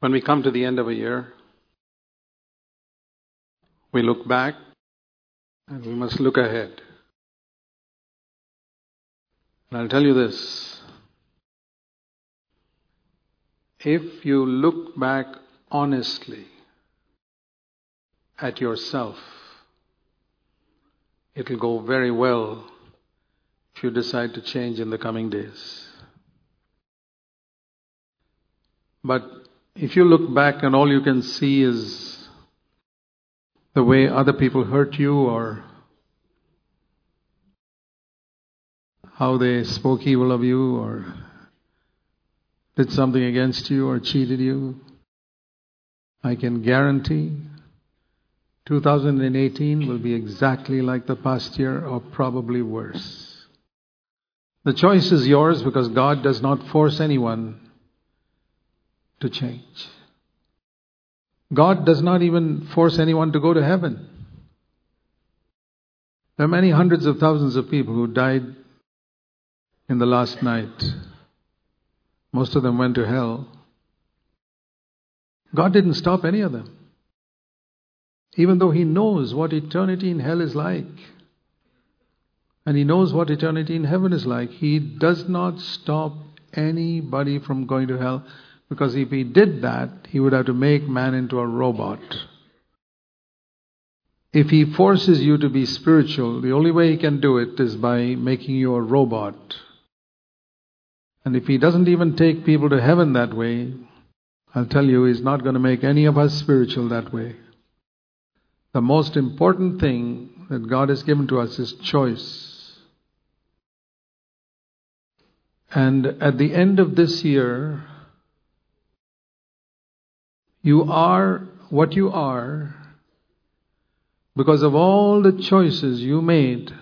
When we come to the end of a year, we look back and we must look ahead. And I'll tell you this if you look back honestly at yourself, it'll go very well if you decide to change in the coming days. But if you look back and all you can see is the way other people hurt you or how they spoke evil of you or did something against you or cheated you, I can guarantee 2018 will be exactly like the past year or probably worse. The choice is yours because God does not force anyone to change. God does not even force anyone to go to heaven. There are many hundreds of thousands of people who died in the last night. Most of them went to hell. God didn't stop any of them. Even though He knows what eternity in hell is like, and He knows what eternity in heaven is like, He does not stop anybody from going to hell because if he did that, he would have to make man into a robot. If he forces you to be spiritual, the only way he can do it is by making you a robot. And if he doesn't even take people to heaven that way, I'll tell you, he's not going to make any of us spiritual that way. The most important thing that God has given to us is choice. And at the end of this year, you are what you are because of all the choices you made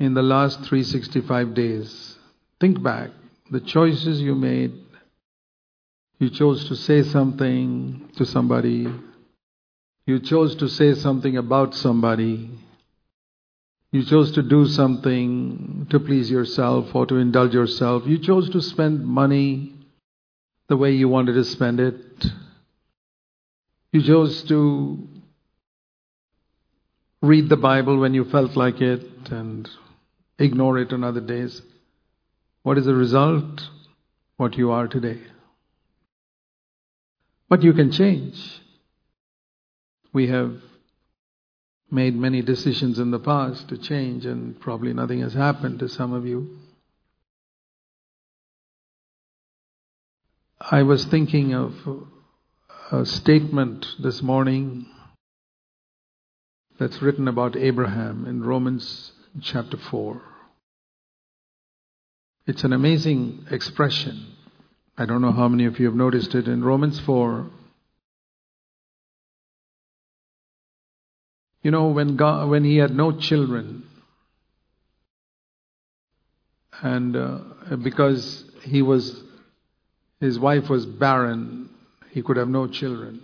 in the last 365 days. Think back. The choices you made. You chose to say something to somebody. You chose to say something about somebody. You chose to do something to please yourself or to indulge yourself. You chose to spend money the way you wanted to spend it. You chose to read the Bible when you felt like it and ignore it on other days. What is the result? What you are today. But you can change. We have made many decisions in the past to change, and probably nothing has happened to some of you. I was thinking of a statement this morning that's written about Abraham in Romans chapter 4. It's an amazing expression. I don't know how many of you have noticed it in Romans 4. You know, when, God, when he had no children, and uh, because he was his wife was barren. He could have no children.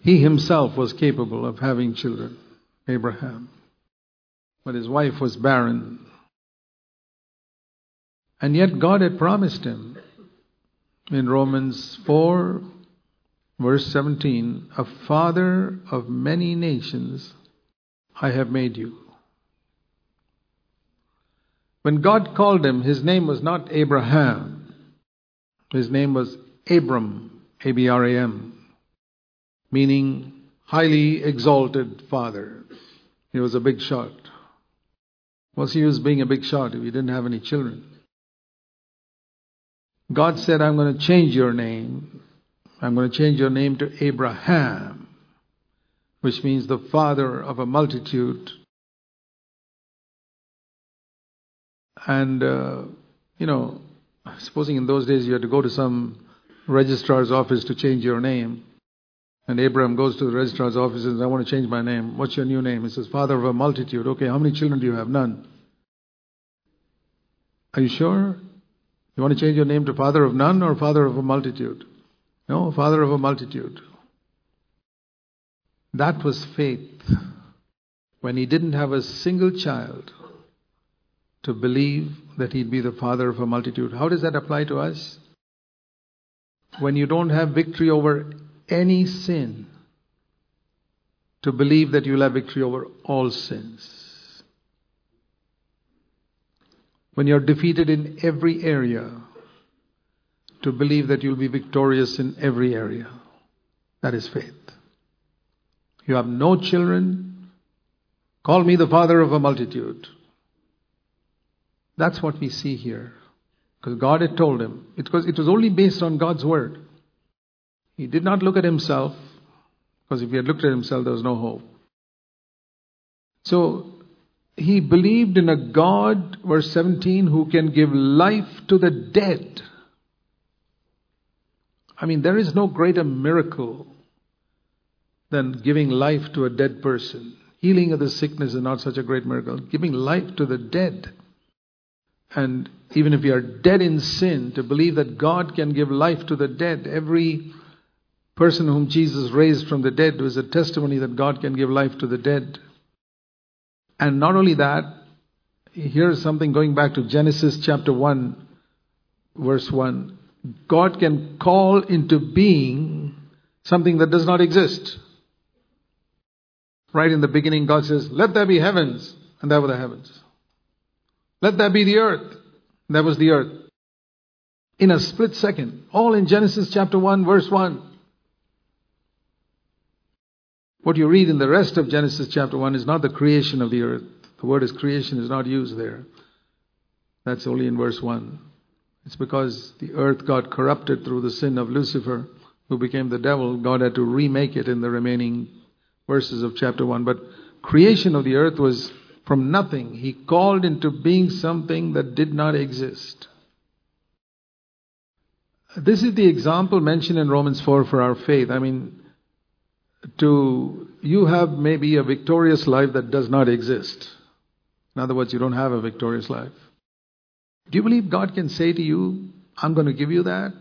He himself was capable of having children, Abraham. But his wife was barren. And yet God had promised him in Romans 4, verse 17, a father of many nations I have made you. When God called him, his name was not Abraham. His name was Abram, A B R A M, meaning highly exalted father. He was a big shot. What's he use being a big shot if he didn't have any children? God said, I'm going to change your name. I'm going to change your name to Abraham, which means the father of a multitude. And, uh, you know, Supposing in those days you had to go to some registrar's office to change your name. And Abraham goes to the registrar's office and says, I want to change my name. What's your new name? He says, Father of a multitude. Okay, how many children do you have? None. Are you sure? You want to change your name to Father of none or Father of a multitude? No, Father of a multitude. That was faith. When he didn't have a single child, to believe that he'd be the father of a multitude. How does that apply to us? when you don't have victory over any sin, to believe that you'll have victory over all sins. When you're defeated in every area, to believe that you'll be victorious in every area. That is faith. You have no children. Call me the father of a multitude. That's what we see here. Because God had told him. Because it was only based on God's word. He did not look at himself, because if he had looked at himself, there was no hope. So he believed in a God, verse 17, who can give life to the dead. I mean, there is no greater miracle than giving life to a dead person. Healing of the sickness is not such a great miracle. Giving life to the dead. And even if we are dead in sin, to believe that God can give life to the dead. Every person whom Jesus raised from the dead was a testimony that God can give life to the dead. And not only that, here's something going back to Genesis chapter 1, verse 1. God can call into being something that does not exist. Right in the beginning, God says, Let there be heavens, and there were the heavens. Let there be the earth, there was the earth. In a split second, all in Genesis chapter 1, verse 1. What you read in the rest of Genesis chapter 1 is not the creation of the earth. The word is creation is not used there. That's only in verse 1. It's because the earth got corrupted through the sin of Lucifer, who became the devil. God had to remake it in the remaining verses of chapter 1. But creation of the earth was from nothing. He called into being something that did not exist. This is the example mentioned in Romans 4 for our faith. I mean, to you have maybe a victorious life that does not exist. In other words, you don't have a victorious life. Do you believe God can say to you, I'm going to give you that?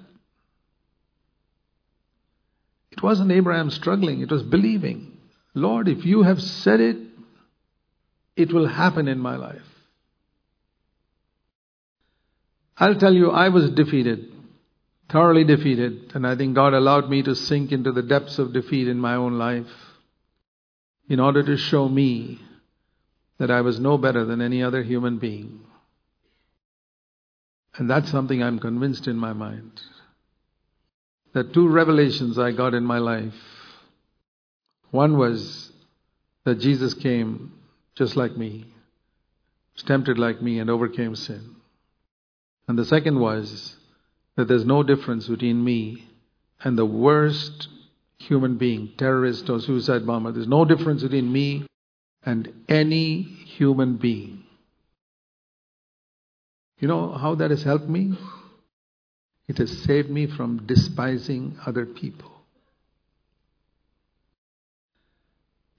It wasn't Abraham struggling, it was believing. Lord, if you have said it, it will happen in my life. I'll tell you, I was defeated, thoroughly defeated, and I think God allowed me to sink into the depths of defeat in my own life in order to show me that I was no better than any other human being. And that's something I'm convinced in my mind. The two revelations I got in my life. One was that Jesus came just like me, was tempted like me, and overcame sin. And the second was that there's no difference between me and the worst human being, terrorist or suicide bomber. There's no difference between me and any human being. You know how that has helped me? It has saved me from despising other people.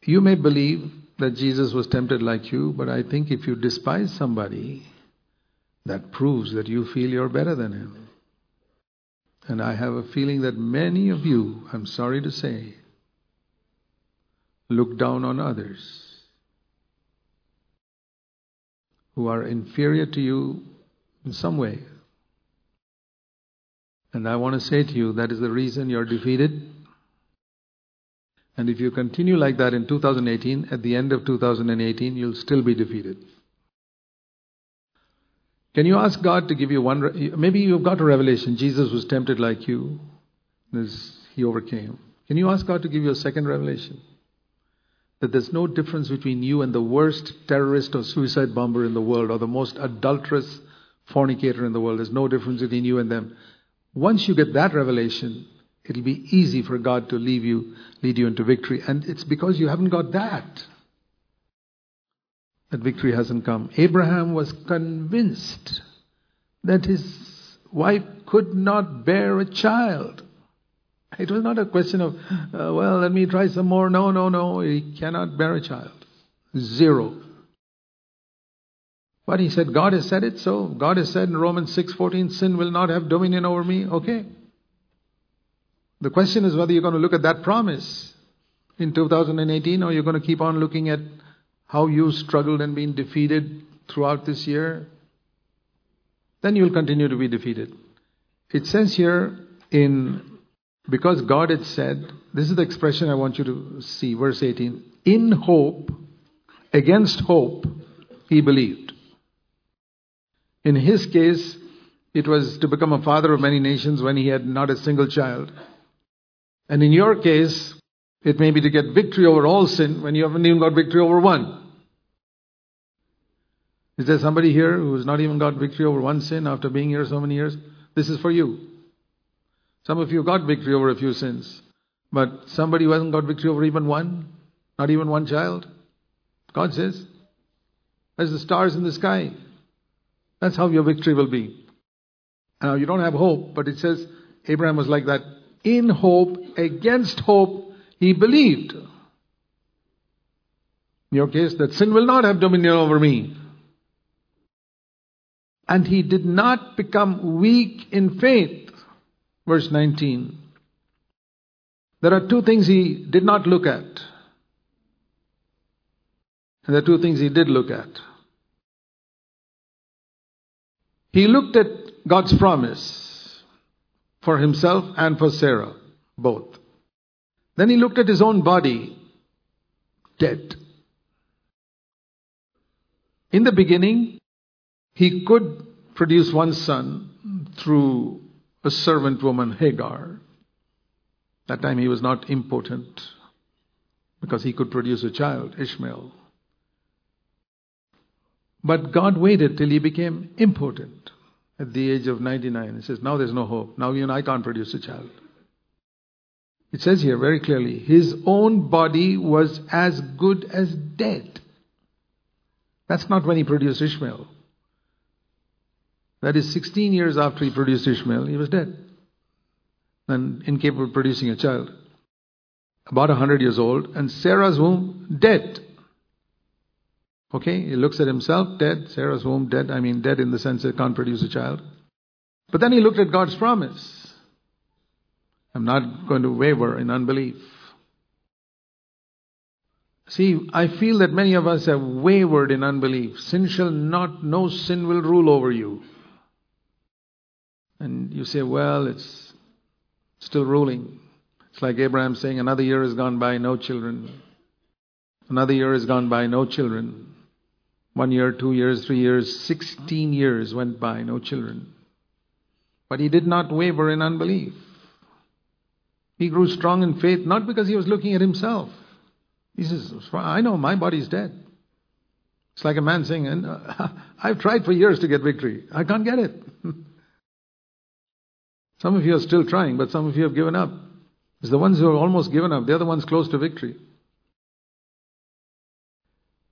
You may believe that Jesus was tempted like you, but I think if you despise somebody, that proves that you feel you're better than him. And I have a feeling that many of you, I'm sorry to say, look down on others who are inferior to you in some way. And I want to say to you that is the reason you're defeated. And if you continue like that in 2018, at the end of 2018, you'll still be defeated. Can you ask God to give you one? Maybe you've got a revelation. Jesus was tempted like you, he overcame. Can you ask God to give you a second revelation? that there's no difference between you and the worst terrorist or suicide bomber in the world or the most adulterous fornicator in the world. There's no difference between you and them. Once you get that revelation, it'll be easy for God to leave you, lead you into victory. And it's because you haven't got that that victory hasn't come. Abraham was convinced that his wife could not bear a child. It was not a question of, uh, well, let me try some more. No, no, no. He cannot bear a child. Zero. But he said, God has said it, so God has said in Romans 6:14, sin will not have dominion over me. Okay. The question is whether you're going to look at that promise in 2018 or you're going to keep on looking at how you struggled and been defeated throughout this year. Then you'll continue to be defeated. It says here in Because God had said, this is the expression I want you to see, verse 18. In hope, against hope, he believed. In his case, it was to become a father of many nations when he had not a single child. And in your case, it may be to get victory over all sin when you haven't even got victory over one. Is there somebody here who has not even got victory over one sin after being here so many years? This is for you. Some of you got victory over a few sins, but somebody who hasn't got victory over even one, not even one child. God says, as the stars in the sky. That's how your victory will be. Now, you don't have hope, but it says Abraham was like that. In hope, against hope, he believed. In your case, that sin will not have dominion over me. And he did not become weak in faith. Verse 19. There are two things he did not look at. And there are two things he did look at. He looked at God's promise for himself and for Sarah, both. Then he looked at his own body, dead. In the beginning, he could produce one son through a servant woman, Hagar. That time he was not impotent because he could produce a child, Ishmael. But God waited till he became impotent at the age of 99. He says, Now there's no hope. Now you and I can't produce a child. It says here very clearly, his own body was as good as dead. That's not when he produced Ishmael. That is 16 years after he produced Ishmael, he was dead and incapable of producing a child. About 100 years old, and Sarah's womb dead. Okay, he looks at himself dead, Sarah's womb dead. I mean, dead in the sense that can't produce a child. But then he looked at God's promise. I'm not going to waver in unbelief. See, I feel that many of us have wavered in unbelief. Sin shall not, no sin will rule over you. And you say, well, it's still ruling. It's like Abraham saying, another year has gone by, no children. Another year has gone by, no children. One year, two years, three years, 16 years went by, no children. But he did not waver in unbelief. He grew strong in faith, not because he was looking at himself. He says, I know my body's dead. It's like a man saying, uh, I've tried for years to get victory. I can't get it. some of you are still trying, but some of you have given up. It's the ones who have almost given up. They're the ones close to victory.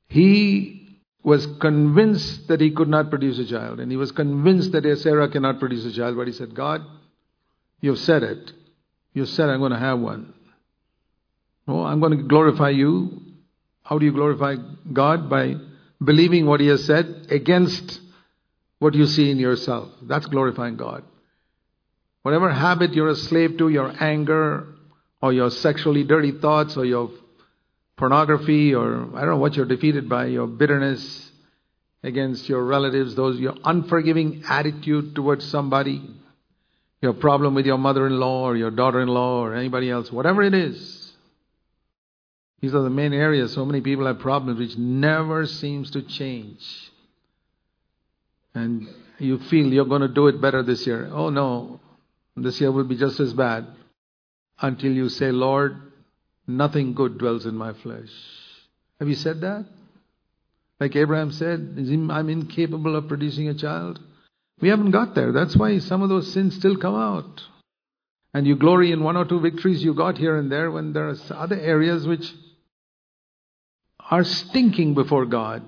He was convinced that he could not produce a child, and he was convinced that Sarah cannot produce a child, but he said, God, you've said it. You said I'm going to have one. Oh, I'm going to glorify you. How do you glorify God? By believing what He has said against what you see in yourself. That's glorifying God. Whatever habit you're a slave to, your anger, or your sexually dirty thoughts, or your pornography or I don't know what you're defeated by, your bitterness against your relatives, those your unforgiving attitude towards somebody, your problem with your mother-in-law or your daughter-in-law or anybody else, whatever it is. These are the main areas so many people have problems which never seems to change. And you feel you're going to do it better this year. Oh no, this year will be just as bad. Until you say, Lord, Nothing good dwells in my flesh. Have you said that? Like Abraham said, I'm incapable of producing a child. We haven't got there. That's why some of those sins still come out. And you glory in one or two victories you got here and there when there are other areas which are stinking before God.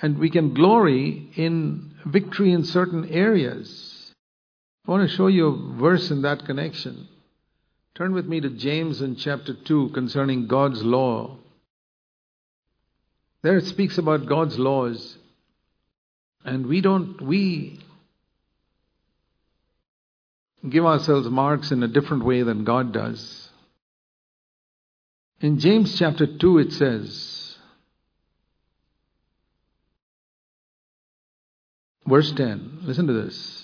And we can glory in victory in certain areas. I want to show you a verse in that connection. Turn with me to James in chapter 2 concerning God's law. There it speaks about God's laws. And we don't, we give ourselves marks in a different way than God does. In James chapter 2, it says, verse 10, listen to this.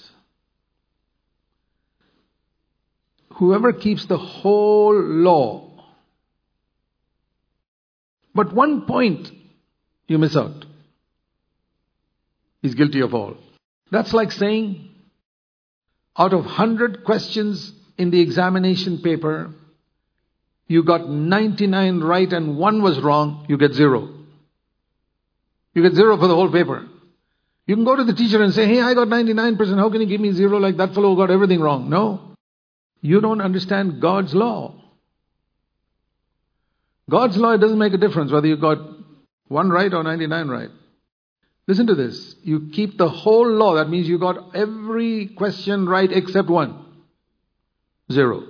Whoever keeps the whole law, but one point you miss out, is guilty of all. That's like saying, out of 100 questions in the examination paper, you got 99 right and one was wrong, you get zero. You get zero for the whole paper. You can go to the teacher and say, hey, I got 99%, how can you give me zero like that fellow who got everything wrong? No. You don't understand God's law. God's law, doesn't make a difference whether you got one right or 99 right. Listen to this. You keep the whole law. That means you got every question right except one. Zero.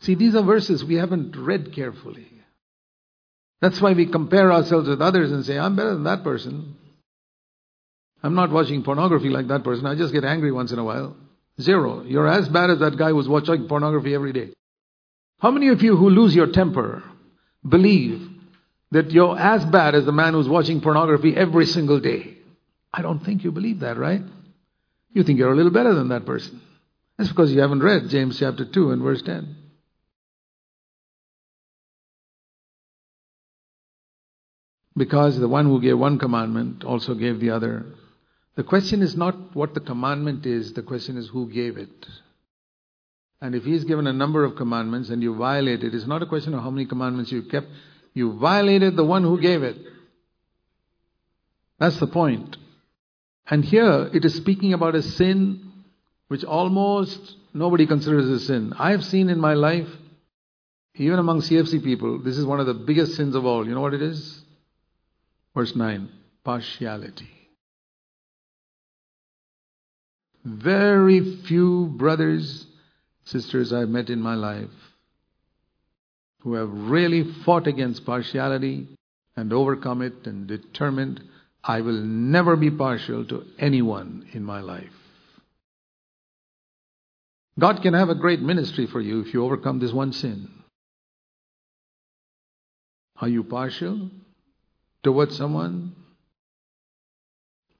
See, these are verses we haven't read carefully. That's why we compare ourselves with others and say, I'm better than that person. I'm not watching pornography like that person. I just get angry once in a while. Zero. You're as bad as that guy who's watching pornography every day. How many of you who lose your temper believe that you're as bad as the man who's watching pornography every single day? I don't think you believe that, right? You think you're a little better than that person. That's because you haven't read James chapter 2 and verse 10. Because the one who gave one commandment also gave the other. The question is not what the commandment is, the question is who gave it. And if he's given a number of commandments and you violate it, it's not a question of how many commandments you kept. You violated the one who gave it. That's the point. And here it is speaking about a sin which almost nobody considers a sin. I have seen in my life, even among CFC people, this is one of the biggest sins of all. You know what it is? Verse 9 partiality. Very few brothers, sisters I've met in my life who have really fought against partiality and overcome it and determined I will never be partial to anyone in my life. God can have a great ministry for you if you overcome this one sin. Are you partial towards someone?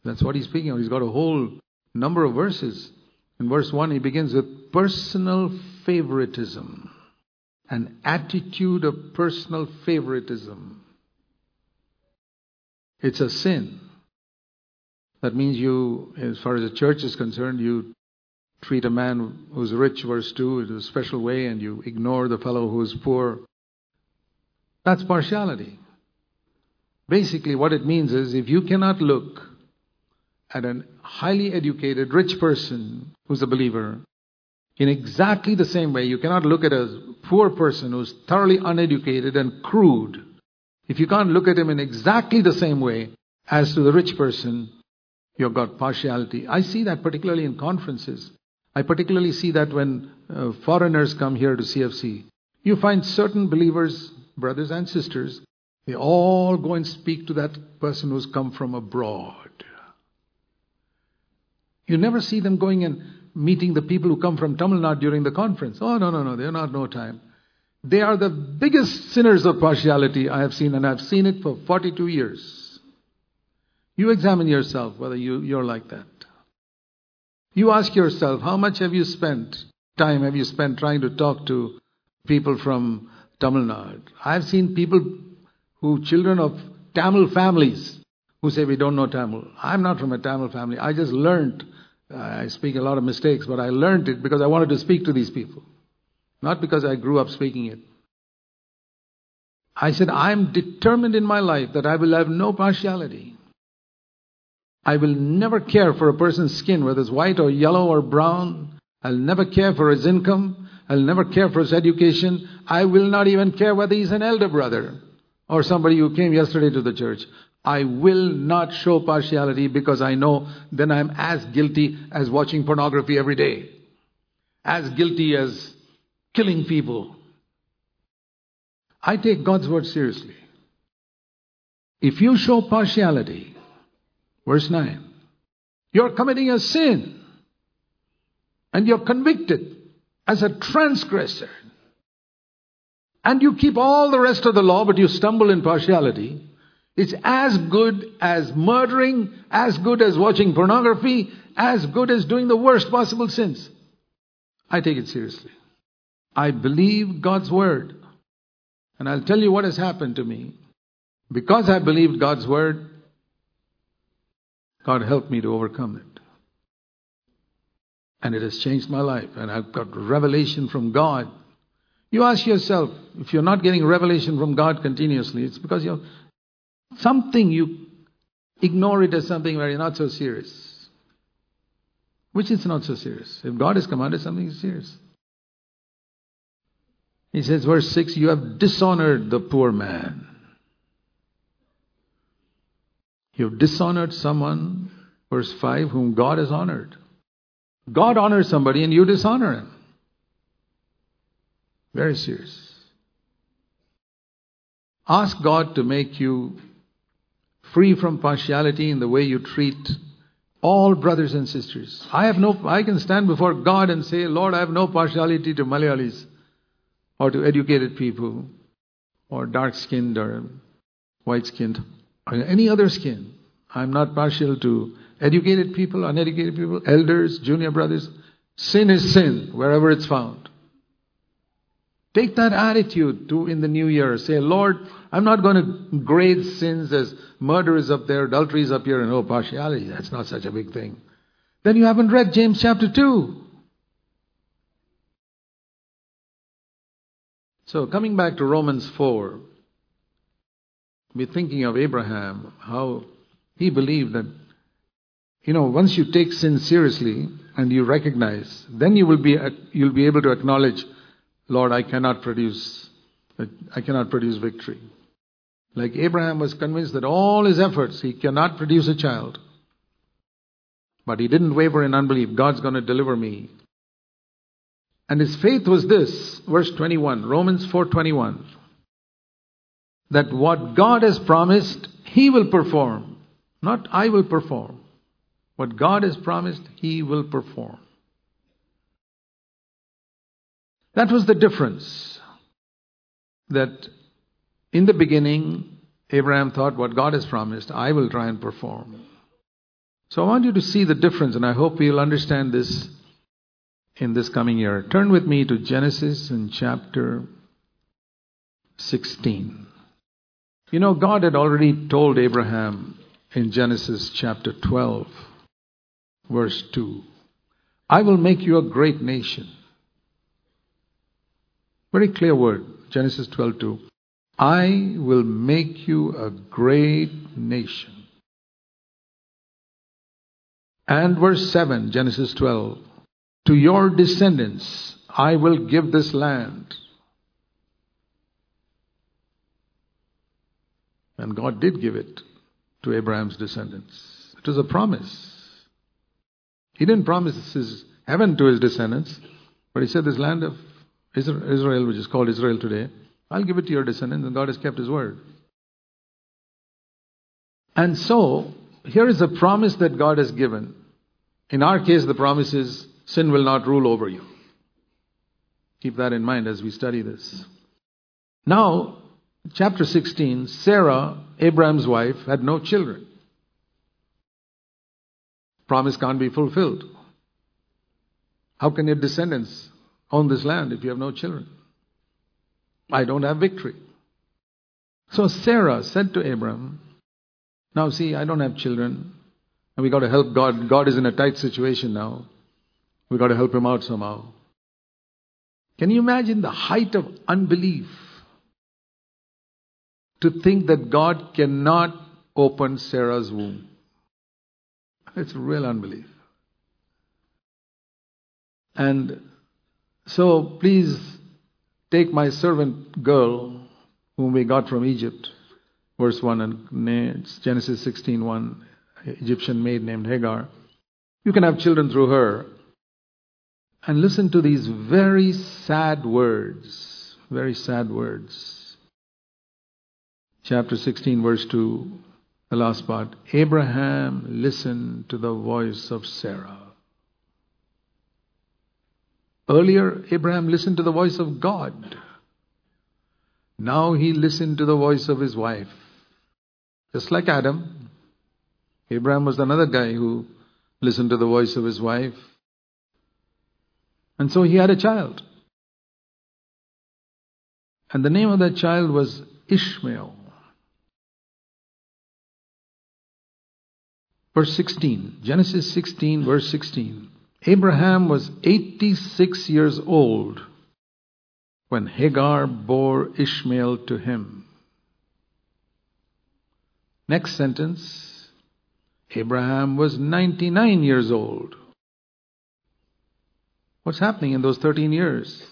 That's what he's speaking of. He's got a whole number of verses. In verse 1, he begins with personal favoritism, an attitude of personal favoritism. It's a sin. That means you, as far as the church is concerned, you treat a man who's rich, verse 2, in a special way, and you ignore the fellow who's poor. That's partiality. Basically, what it means is if you cannot look at a highly educated, rich person who's a believer in exactly the same way, you cannot look at a poor person who's thoroughly uneducated and crude. If you can't look at him in exactly the same way as to the rich person, you've got partiality. I see that particularly in conferences. I particularly see that when uh, foreigners come here to CFC. You find certain believers, brothers and sisters, they all go and speak to that person who's come from abroad. You never see them going and meeting the people who come from Tamil Nadu during the conference. Oh, no, no, no, they're not no time. They are the biggest sinners of partiality I have seen, and I've seen it for 42 years. You examine yourself whether you, you're like that. You ask yourself, how much have you spent, time have you spent trying to talk to people from Tamil Nadu? I've seen people who, children of Tamil families, who say we don't know Tamil. I'm not from a Tamil family. I just learned. I speak a lot of mistakes, but I learned it because I wanted to speak to these people, not because I grew up speaking it. I said, I'm determined in my life that I will have no partiality. I will never care for a person's skin, whether it's white or yellow or brown. I'll never care for his income. I'll never care for his education. I will not even care whether he's an elder brother or somebody who came yesterday to the church. I will not show partiality because I know then I'm as guilty as watching pornography every day, as guilty as killing people. I take God's word seriously. If you show partiality, verse 9, you're committing a sin and you're convicted as a transgressor and you keep all the rest of the law, but you stumble in partiality, it's as good as murdering, as good as watching pornography, as good as doing the worst possible sins. I take it seriously. I believe God's word. And I'll tell you what has happened to me. Because I believed God's word, God helped me to overcome it. And it has changed my life. And I've got revelation from God. You ask yourself, if you're not getting revelation from God continuously, it's because you're something you ignore it as something very not so serious. Which is not so serious. If God has commanded something is serious. He says, verse 6 You have dishonored the poor man. You've dishonored someone, verse 5, whom God has honored. God honors somebody and you dishonor him. Very serious. Ask God to make you free from partiality in the way you treat all brothers and sisters. I have no I can stand before God and say, Lord, I have no partiality to Malayalis or to educated people or dark skinned or white skinned or any other skin. I'm not partial to educated people, uneducated people, elders, junior brothers. Sin is sin wherever it's found. Take that attitude to in the new year. Say, Lord, I'm not going to grade sins as murder is up there, adultery is up here, and oh, partiality. That's not such a big thing. Then you haven't read James chapter 2. So, coming back to Romans 4, we're thinking of Abraham, how he believed that, you know, once you take sin seriously and you recognize, then you will be, you'll be able to acknowledge, Lord, I cannot produce, I cannot produce victory. Like Abraham was convinced that all his efforts, he cannot produce a child. But he didn't waver in unbelief. God's going to deliver me. And his faith was this, verse 21, Romans 4:21, that what God has promised, he will perform, not I will perform. What God has promised, he will perform. That was the difference. That in the beginning, Abraham thought, what God has promised, I will try and perform. So I want you to see the difference, and I hope you'll understand this in this coming year. Turn with me to Genesis in chapter 16. You know, God had already told Abraham in Genesis chapter 12, verse 2, I will make you a great nation. Very clear word, Genesis 12 2. I will make you a great nation. And verse 7, Genesis 12, to your descendants I will give this land. And God did give it to Abraham's descendants. It was a promise. He didn't promise his heaven to his descendants, but he said, This land of Israel, which is called Israel today, I'll give it to your descendants, and God has kept his word. And so, here is a promise that God has given. In our case, the promise is Sin will not rule over you. Keep that in mind as we study this. Now, chapter 16, Sarah, Abraham's wife, had no children. Promise can't be fulfilled. How can your descendants own this land if you have no children? I don't have victory. So Sarah said to Abram, Now see, I don't have children, and we got to help God. God is in a tight situation now. We've got to help him out somehow. Can you imagine the height of unbelief? To think that God cannot open Sarah's womb. It's real unbelief. And so please take my servant girl whom we got from Egypt, verse 1 and Genesis 16 1, Egyptian maid named Hagar. You can have children through her. And listen to these very sad words. Very sad words. Chapter 16, verse 2, the last part. Abraham listened to the voice of Sarah. Earlier, Abraham listened to the voice of God. Now he listened to the voice of his wife. Just like Adam, Abraham was another guy who listened to the voice of his wife And so he had a child. And the name of that child was Ishmael. Verse 16, Genesis 16, verse 16. Abraham was 86 years old when Hagar bore Ishmael to him. Next sentence Abraham was 99 years old. What's happening in those 13 years?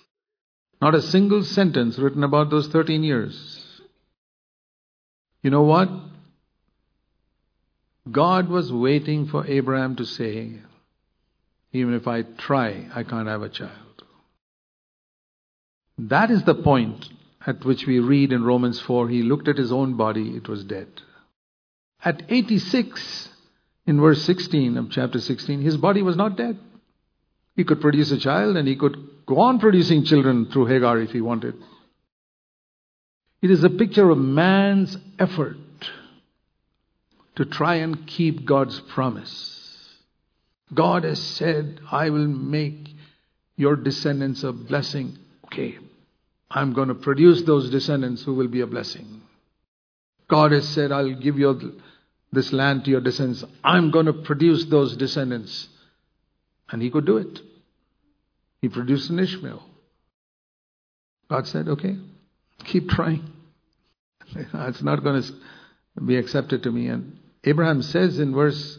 Not a single sentence written about those 13 years. You know what? God was waiting for Abraham to say, even if I try, I can't have a child. That is the point at which we read in Romans 4 he looked at his own body, it was dead. At 86, in verse 16 of chapter 16, his body was not dead. He could produce a child and he could go on producing children through Hagar if he wanted. It is a picture of man's effort to try and keep God's promise. God has said, I will make your descendants a blessing. Okay, I'm going to produce those descendants who will be a blessing. God has said, I'll give you this land to your descendants. I'm going to produce those descendants. And he could do it. He produced an Ishmael. God said, okay, keep trying. it's not going to be accepted to me. And Abraham says in verse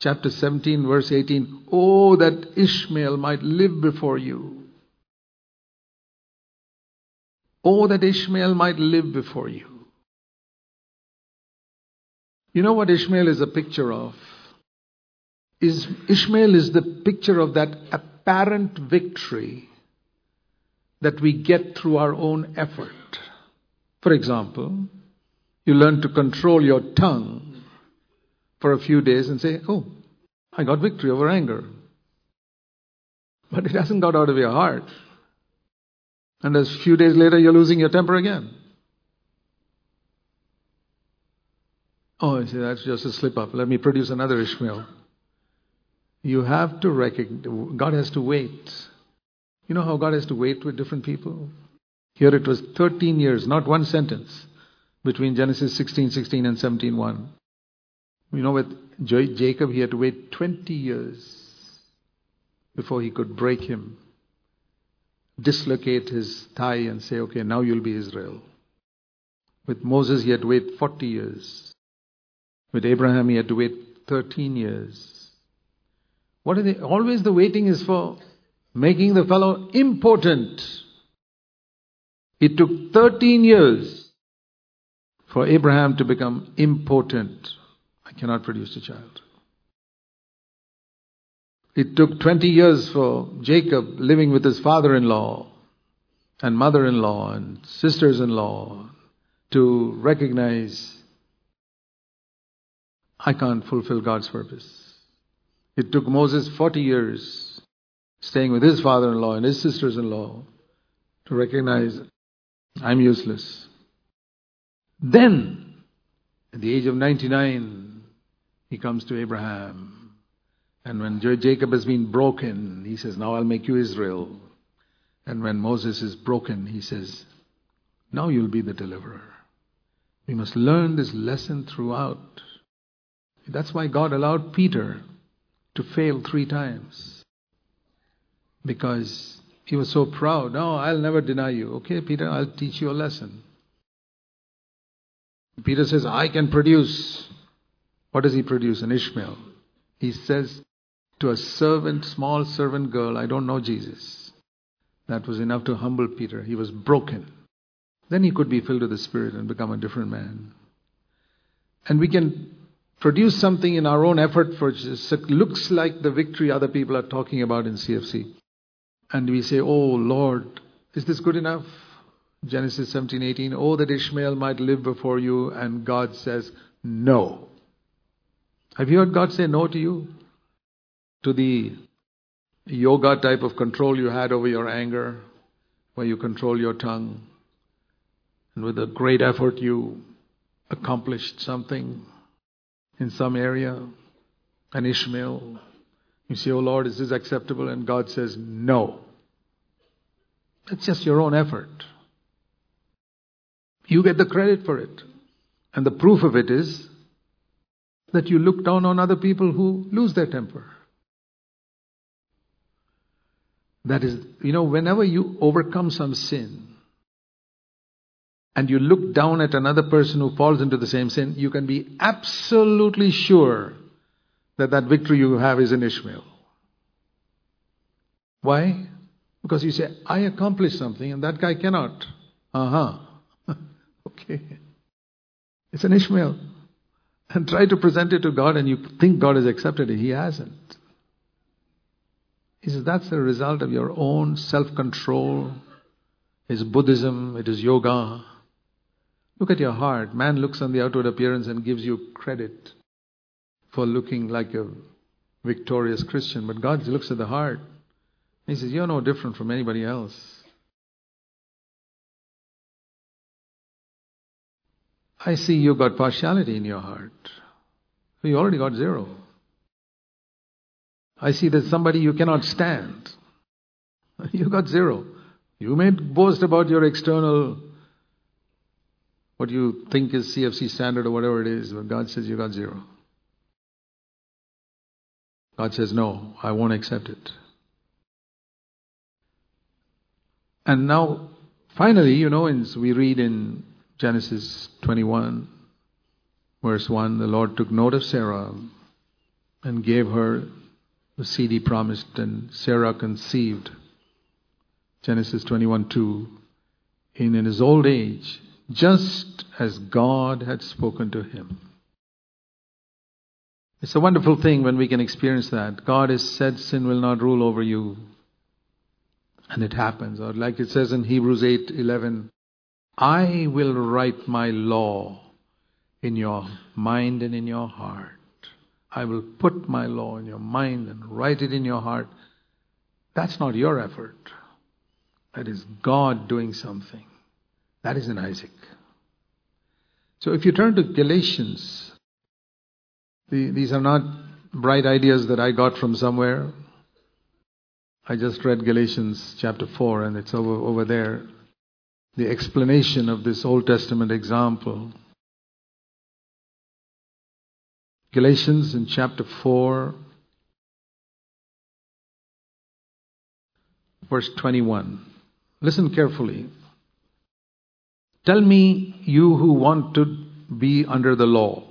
chapter 17, verse 18, Oh, that Ishmael might live before you. Oh, that Ishmael might live before you. You know what Ishmael is a picture of? Is Ishmael is the picture of that apparent victory that we get through our own effort. For example, you learn to control your tongue for a few days and say, Oh, I got victory over anger. But it hasn't got out of your heart. And a few days later, you're losing your temper again. Oh, I say, that's just a slip up. Let me produce another Ishmael. You have to recognize, God has to wait. You know how God has to wait with different people? Here it was 13 years, not one sentence, between Genesis 16 16 and 17 1. You know, with Jacob, he had to wait 20 years before he could break him, dislocate his thigh, and say, okay, now you'll be Israel. With Moses, he had to wait 40 years. With Abraham, he had to wait 13 years. What are they? Always the waiting is for making the fellow important. It took 13 years for Abraham to become important. Cannot produce a child. It took 20 years for Jacob living with his father in law and mother in law and sisters in law to recognize I can't fulfill God's purpose. It took Moses 40 years staying with his father in law and his sisters in law to recognize I'm useless. Then, at the age of 99, he comes to Abraham. And when Jacob has been broken, he says, Now I'll make you Israel. And when Moses is broken, he says, Now you'll be the deliverer. We must learn this lesson throughout. That's why God allowed Peter to fail three times because he was so proud. No, I'll never deny you. Okay, Peter, I'll teach you a lesson. Peter says, I can produce. What does he produce? An Ishmael. He says to a servant, small servant girl, I don't know Jesus. That was enough to humble Peter. He was broken. Then he could be filled with the Spirit and become a different man. And we can produce something in our own effort for it looks like the victory other people are talking about in CFC. And we say, Oh Lord, is this good enough? Genesis 17, 18. Oh, that Ishmael might live before you. And God says, No. Have you heard God say no to you? To the yoga type of control you had over your anger, where you control your tongue. And with a great effort, you accomplished something in some area, an Ishmael. You say, Oh Lord, is this acceptable? And God says, No. It's just your own effort. You get the credit for it. And the proof of it is that you look down on other people who lose their temper. That is, you know, whenever you overcome some sin and you look down at another person who falls into the same sin, you can be absolutely sure that that victory you have is in Ishmael. Why? Because you say, I accomplished something and that guy cannot. Uh huh. okay. It's an Ishmael. And try to present it to God and you think God has accepted it. He hasn't. He says that's the result of your own self control. It's Buddhism, it is yoga. Look at your heart. Man looks on the outward appearance and gives you credit for looking like a victorious Christian, but God looks at the heart. He says, You're no different from anybody else. I see you got partiality in your heart. You already got zero. I see there's somebody you cannot stand. You got zero. You may boast about your external, what you think is CFC standard or whatever it is, but God says you got zero. God says, no, I won't accept it. And now, finally, you know, we read in Genesis 21, verse 1, the Lord took note of Sarah and gave her the seed he promised, and Sarah conceived. Genesis 21 2. In, in his old age, just as God had spoken to him. It's a wonderful thing when we can experience that. God has said sin will not rule over you. And it happens. Or like it says in Hebrews 8 11, I will write my law in your mind and in your heart. I will put my law in your mind and write it in your heart. That's not your effort. That is God doing something. That is in Isaac. So if you turn to Galatians, the, these are not bright ideas that I got from somewhere. I just read Galatians chapter 4 and it's over, over there. The explanation of this Old Testament example. Galatians in chapter 4, verse 21. Listen carefully. Tell me, you who want to be under the law.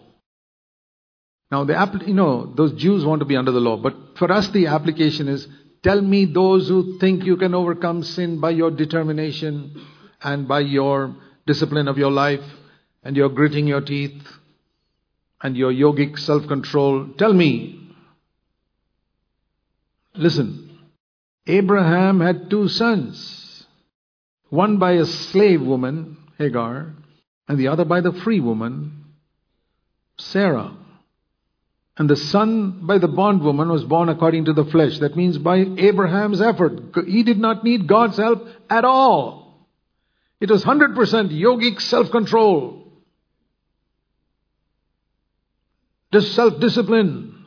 Now, the you know, those Jews want to be under the law, but for us, the application is tell me those who think you can overcome sin by your determination and by your discipline of your life and your gritting your teeth and your yogic self control. Tell me. Listen. Abraham had two sons. One by a slave woman, Hagar, and the other by the free woman, Sarah. And the son by the bondwoman was born according to the flesh. That means by Abraham's effort. He did not need God's help at all. It was 100% yogic self control. self discipline.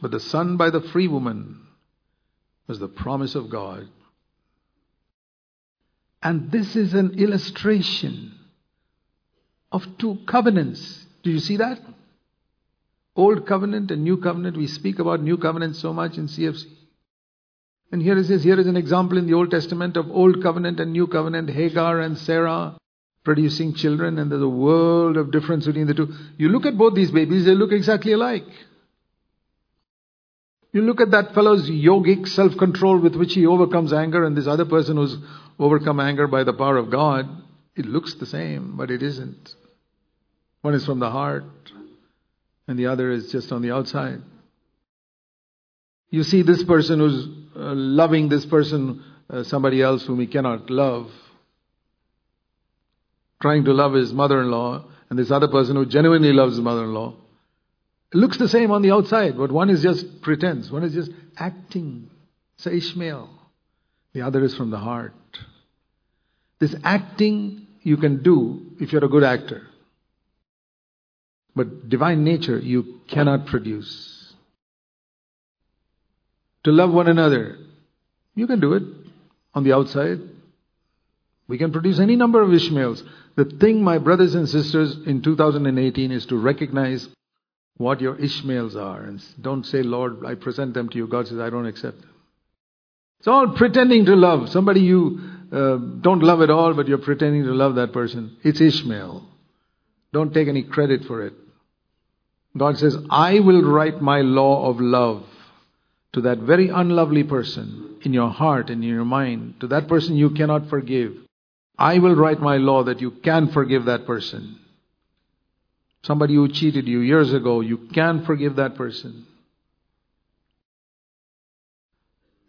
But the son by the free woman was the promise of God. And this is an illustration of two covenants. Do you see that? Old covenant and new covenant. We speak about new covenant so much in CFC. And here it says, here is an example in the Old Testament of old covenant and new covenant, Hagar and Sarah producing children, and there's a world of difference between the two. You look at both these babies, they look exactly alike. You look at that fellow's yogic self control with which he overcomes anger, and this other person who's overcome anger by the power of God. It looks the same, but it isn't. One is from the heart, and the other is just on the outside. You see this person who's loving this person, uh, somebody else whom he cannot love trying to love his mother in law, and this other person who genuinely loves his mother in law. It looks the same on the outside, but one is just pretense, one is just acting. It's Ishmael. The other is from the heart. This acting you can do if you're a good actor. But divine nature you cannot produce. To love one another, you can do it. on the outside. We can produce any number of Ishmaels. The thing, my brothers and sisters, in 2018 is to recognize what your Ishmaels are. And don't say, Lord, I present them to you. God says, I don't accept them. It's all pretending to love. Somebody you uh, don't love at all, but you're pretending to love that person. It's Ishmael. Don't take any credit for it. God says, I will write my law of love to that very unlovely person in your heart and in your mind, to that person you cannot forgive. I will write my law that you can forgive that person. Somebody who cheated you years ago, you can forgive that person.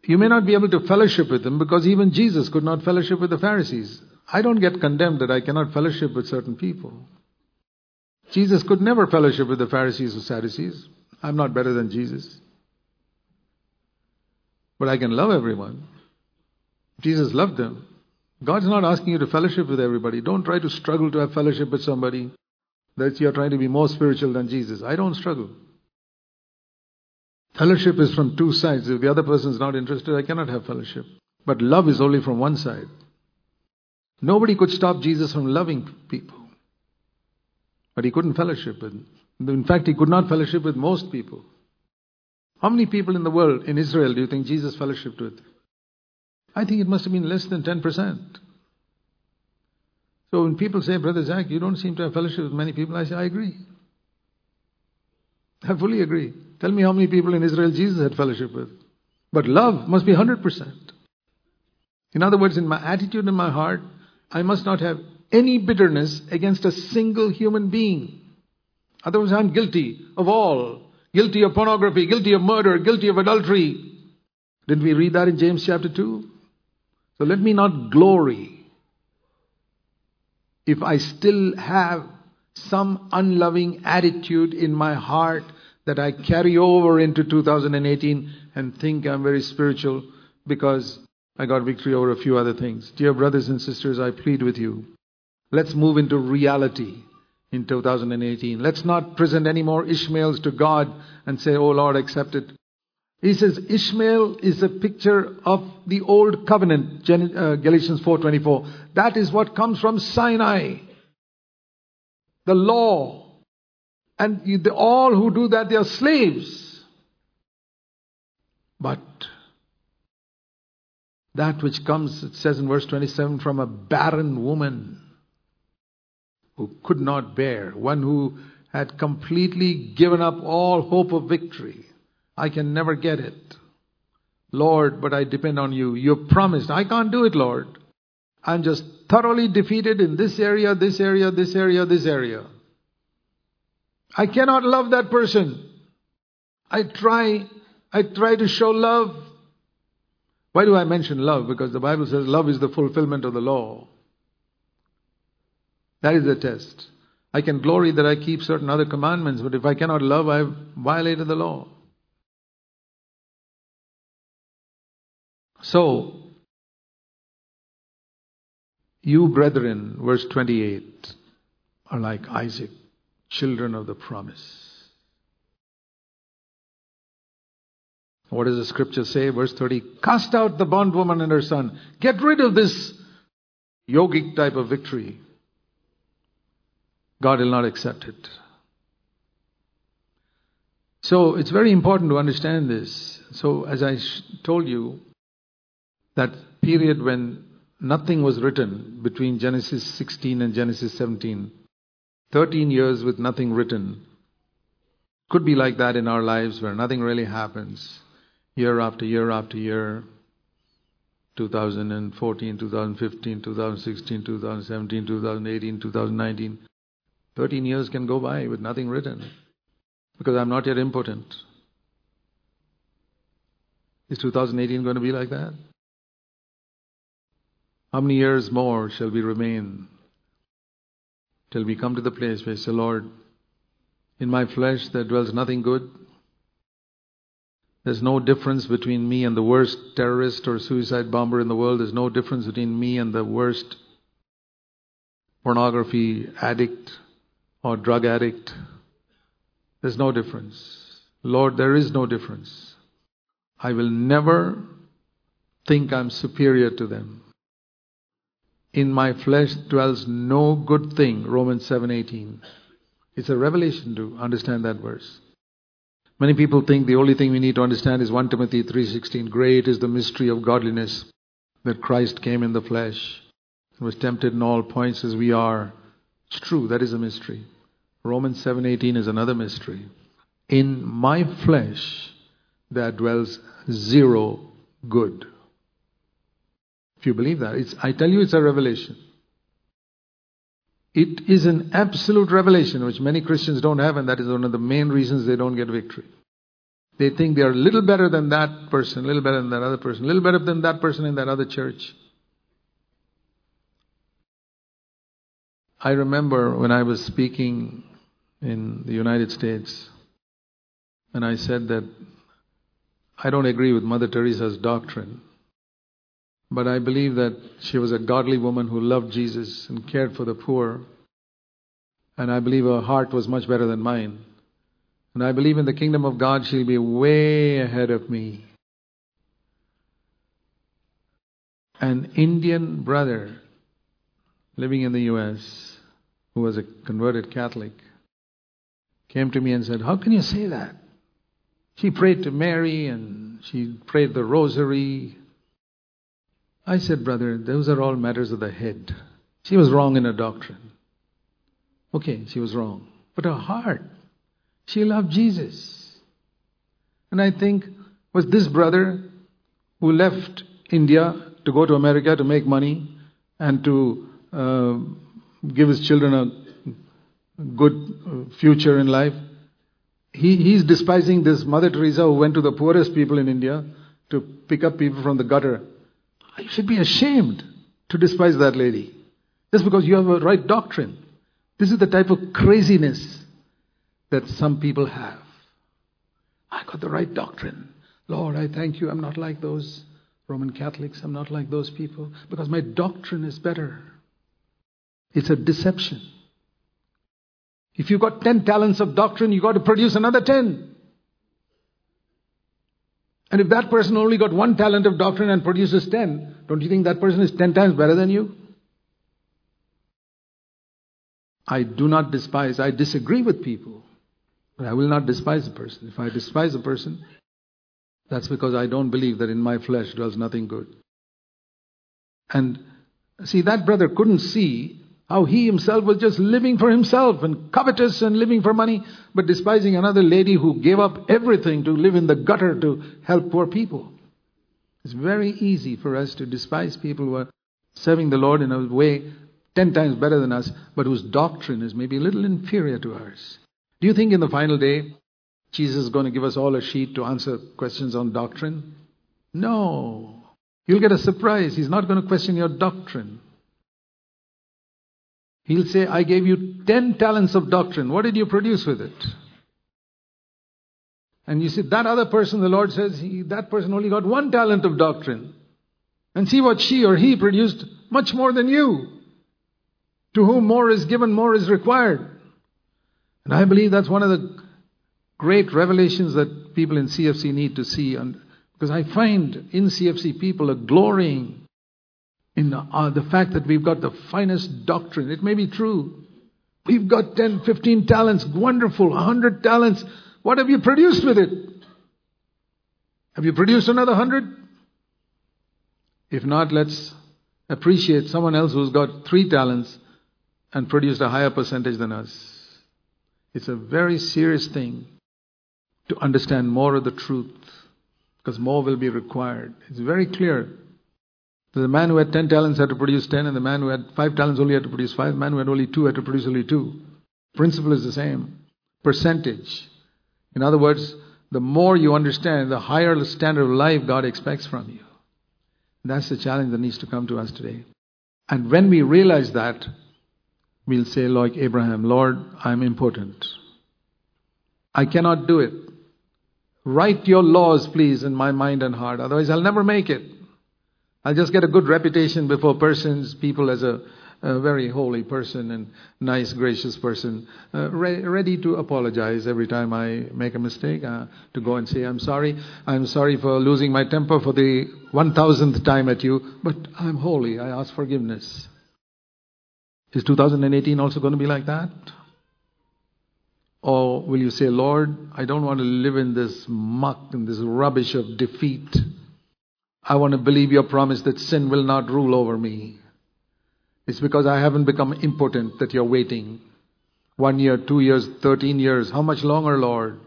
You may not be able to fellowship with them because even Jesus could not fellowship with the Pharisees. I don't get condemned that I cannot fellowship with certain people. Jesus could never fellowship with the Pharisees or Sadducees. I'm not better than Jesus. But I can love everyone. Jesus loved them. God's not asking you to fellowship with everybody. Don't try to struggle to have fellowship with somebody that you're trying to be more spiritual than Jesus. I don't struggle. Fellowship is from two sides. If the other person is not interested, I cannot have fellowship. But love is only from one side. Nobody could stop Jesus from loving people. But he couldn't fellowship with. In fact, he could not fellowship with most people. How many people in the world, in Israel, do you think Jesus fellowshiped with? I think it must have been less than 10%. So when people say, Brother Zac, you don't seem to have fellowship with many people, I say, I agree. I fully agree. Tell me how many people in Israel Jesus had fellowship with. But love must be 100%. In other words, in my attitude in my heart, I must not have any bitterness against a single human being. Otherwise, I'm guilty of all. Guilty of pornography, guilty of murder, guilty of adultery. Didn't we read that in James chapter 2? So let me not glory if I still have some unloving attitude in my heart that I carry over into 2018 and think I'm very spiritual because I got victory over a few other things. Dear brothers and sisters, I plead with you. Let's move into reality in 2018. Let's not present any more Ishmaels to God and say, Oh Lord, accept it. He says Ishmael is a picture of the old covenant, uh, Galatians 4:24. That is what comes from Sinai. The law. And the, all who do that, they are slaves. But that which comes, it says in verse 27, from a barren woman who could not bear, one who had completely given up all hope of victory. I can never get it. Lord, but I depend on you. You promised. I can't do it, Lord. I'm just thoroughly defeated in this area, this area, this area, this area. I cannot love that person. I try, I try to show love. Why do I mention love? Because the Bible says love is the fulfillment of the law. That is the test. I can glory that I keep certain other commandments, but if I cannot love, I've violated the law. So, you brethren, verse 28, are like Isaac, children of the promise. What does the scripture say? Verse 30 Cast out the bondwoman and her son. Get rid of this yogic type of victory. God will not accept it. So it's very important to understand this. So, as I told you, that period when nothing was written between Genesis 16 and Genesis 17, 13 years with nothing written, could be like that in our lives where nothing really happens year after year after year 2014, 2015, 2016, 2017, 2018, 2019. 13 years can go by with nothing written because I'm not yet impotent. Is 2018 going to be like that? How many years more shall we remain till we come to the place where we say, Lord, in my flesh there dwells nothing good. There's no difference between me and the worst terrorist or suicide bomber in the world. There's no difference between me and the worst pornography addict or drug addict. There's no difference. Lord, there is no difference. I will never think I'm superior to them. In my flesh dwells no good thing, Romans 7:18. It's a revelation to understand that verse. Many people think the only thing we need to understand is 1 Timothy 3:16. Great is the mystery of godliness that Christ came in the flesh and was tempted in all points as we are. It's true, that is a mystery. Romans 7:18 is another mystery. In my flesh there dwells zero good. If you believe that, it's, I tell you it's a revelation. It is an absolute revelation which many Christians don't have, and that is one of the main reasons they don't get victory. They think they are a little better than that person, a little better than that other person, a little better than that person in that other church. I remember when I was speaking in the United States, and I said that I don't agree with Mother Teresa's doctrine, but I believe that she was a godly woman who loved Jesus and cared for the poor, and I believe her heart was much better than mine. And I believe in the kingdom of God, she'll be way ahead of me. An Indian brother living in the US who was a converted Catholic came to me and said, How can you say that? She prayed to Mary and she prayed the rosary. I said, Brother, those are all matters of the head. She was wrong in her doctrine. Okay, she was wrong. But her heart, she loved Jesus. And I think, was this brother who left India to go to America to make money and to uh, give his children a good uh, future in life, he, he's despising this Mother Teresa who went to the poorest people in India to pick up people from the gutter. You should be ashamed to despise that lady just because you have a right doctrine. This is the type of craziness that some people have. I got the right doctrine. Lord, I thank you. I'm not like those Roman Catholics. I'm not like those people because my doctrine is better. It's a deception. If you've got 10 talents of doctrine, you've got to produce another 10. And if that person only got one talent of doctrine and produces 10, don't you think that person is 10 times better than you? I do not despise, I disagree with people, but I will not despise a person. If I despise a person, that's because I don't believe that in my flesh dwells nothing good. And see, that brother couldn't see how he himself was just living for himself and covetous and living for money, but despising another lady who gave up everything to live in the gutter to help poor people. It's very easy for us to despise people who are serving the Lord in a way ten times better than us, but whose doctrine is maybe a little inferior to ours. Do you think in the final day, Jesus is going to give us all a sheet to answer questions on doctrine? No. You'll get a surprise. He's not going to question your doctrine. He'll say, I gave you 10 talents of doctrine. What did you produce with it? And you see, that other person, the Lord says, he, that person only got one talent of doctrine. And see what she or he produced much more than you. To whom more is given, more is required. And I believe that's one of the great revelations that people in CFC need to see. And, because I find in CFC people are glorying in uh, the fact that we've got the finest doctrine. It may be true. We've got 10, 15 talents, wonderful, 100 talents. What have you produced with it? Have you produced another 100? If not, let's appreciate someone else who's got three talents and produced a higher percentage than us. It's a very serious thing to understand more of the truth because more will be required. It's very clear the man who had 10 talents had to produce 10, and the man who had 5 talents only had to produce 5. The man who had only 2 had to produce only 2. Principle is the same. Percentage. In other words, the more you understand, the higher the standard of life God expects from you. That's the challenge that needs to come to us today. And when we realize that, we'll say, like Abraham, Lord, I'm important. I cannot do it. Write your laws, please, in my mind and heart. Otherwise, I'll never make it. I'll just get a good reputation before persons, people as a, a very holy person and nice, gracious person, uh, re- ready to apologize every time I make a mistake, uh, to go and say, I'm sorry. I'm sorry for losing my temper for the 1000th time at you, but I'm holy. I ask forgiveness. Is 2018 also going to be like that? Or will you say, Lord, I don't want to live in this muck and this rubbish of defeat. I want to believe your promise that sin will not rule over me. It's because I haven't become impotent that you're waiting. One year, two years, 13 years. How much longer, Lord?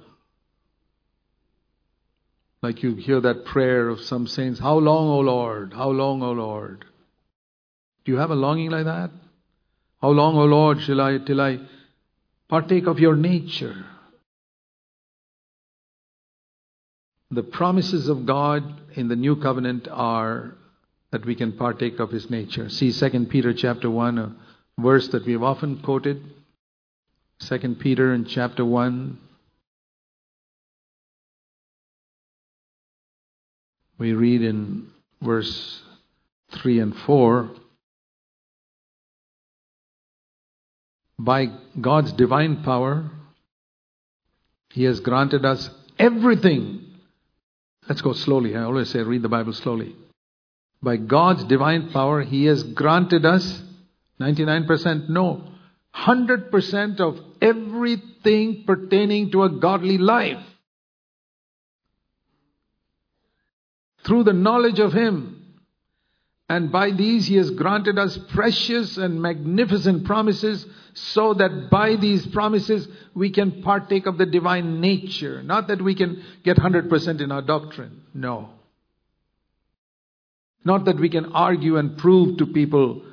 Like you hear that prayer of some saints, How long, O Lord? How long, O Lord? Do you have a longing like that? How long, O Lord, shall I till I partake of your nature? The promises of God in the new covenant are that we can partake of his nature. See 2 Peter chapter 1, a verse that we've often quoted. 2 Peter in chapter 1. We read in verse 3 and 4 By God's divine power, He has granted us everything. Let's go slowly. I always say read the Bible slowly. By God's divine power, He has granted us 99% no, 100% of everything pertaining to a godly life. Through the knowledge of Him. And by these He has granted us precious and magnificent promises, so that by these promises we can partake of the divine nature. Not that we can get 100% in our doctrine. No. Not that we can argue and prove to people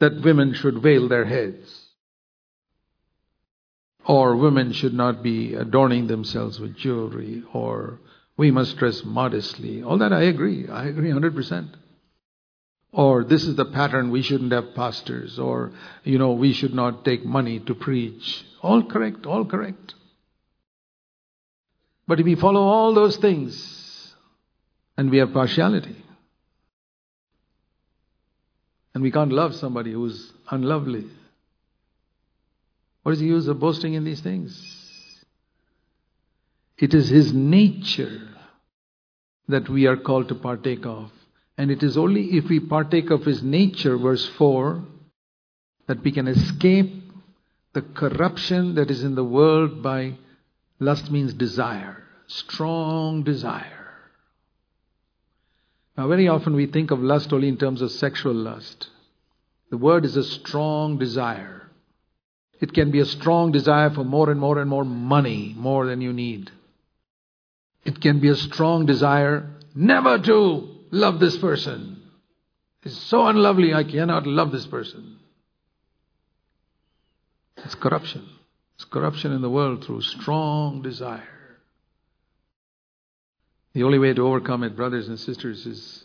that women should veil their heads. Or women should not be adorning themselves with jewelry. Or we must dress modestly. All that I agree. I agree 100%. Or this is the pattern, we shouldn't have pastors. Or, you know, we should not take money to preach. All correct, all correct. But if we follow all those things and we have partiality, and we can't love somebody who's unlovely. What is the use of boasting in these things? It is His nature that we are called to partake of. And it is only if we partake of His nature, verse 4, that we can escape the corruption that is in the world by lust means desire, strong desire. Now, very often we think of lust only in terms of sexual lust. The word is a strong desire. It can be a strong desire for more and more and more money, more than you need. It can be a strong desire never to love this person. It's so unlovely, I cannot love this person. It's corruption. It's corruption in the world through strong desire. The only way to overcome it, brothers and sisters, is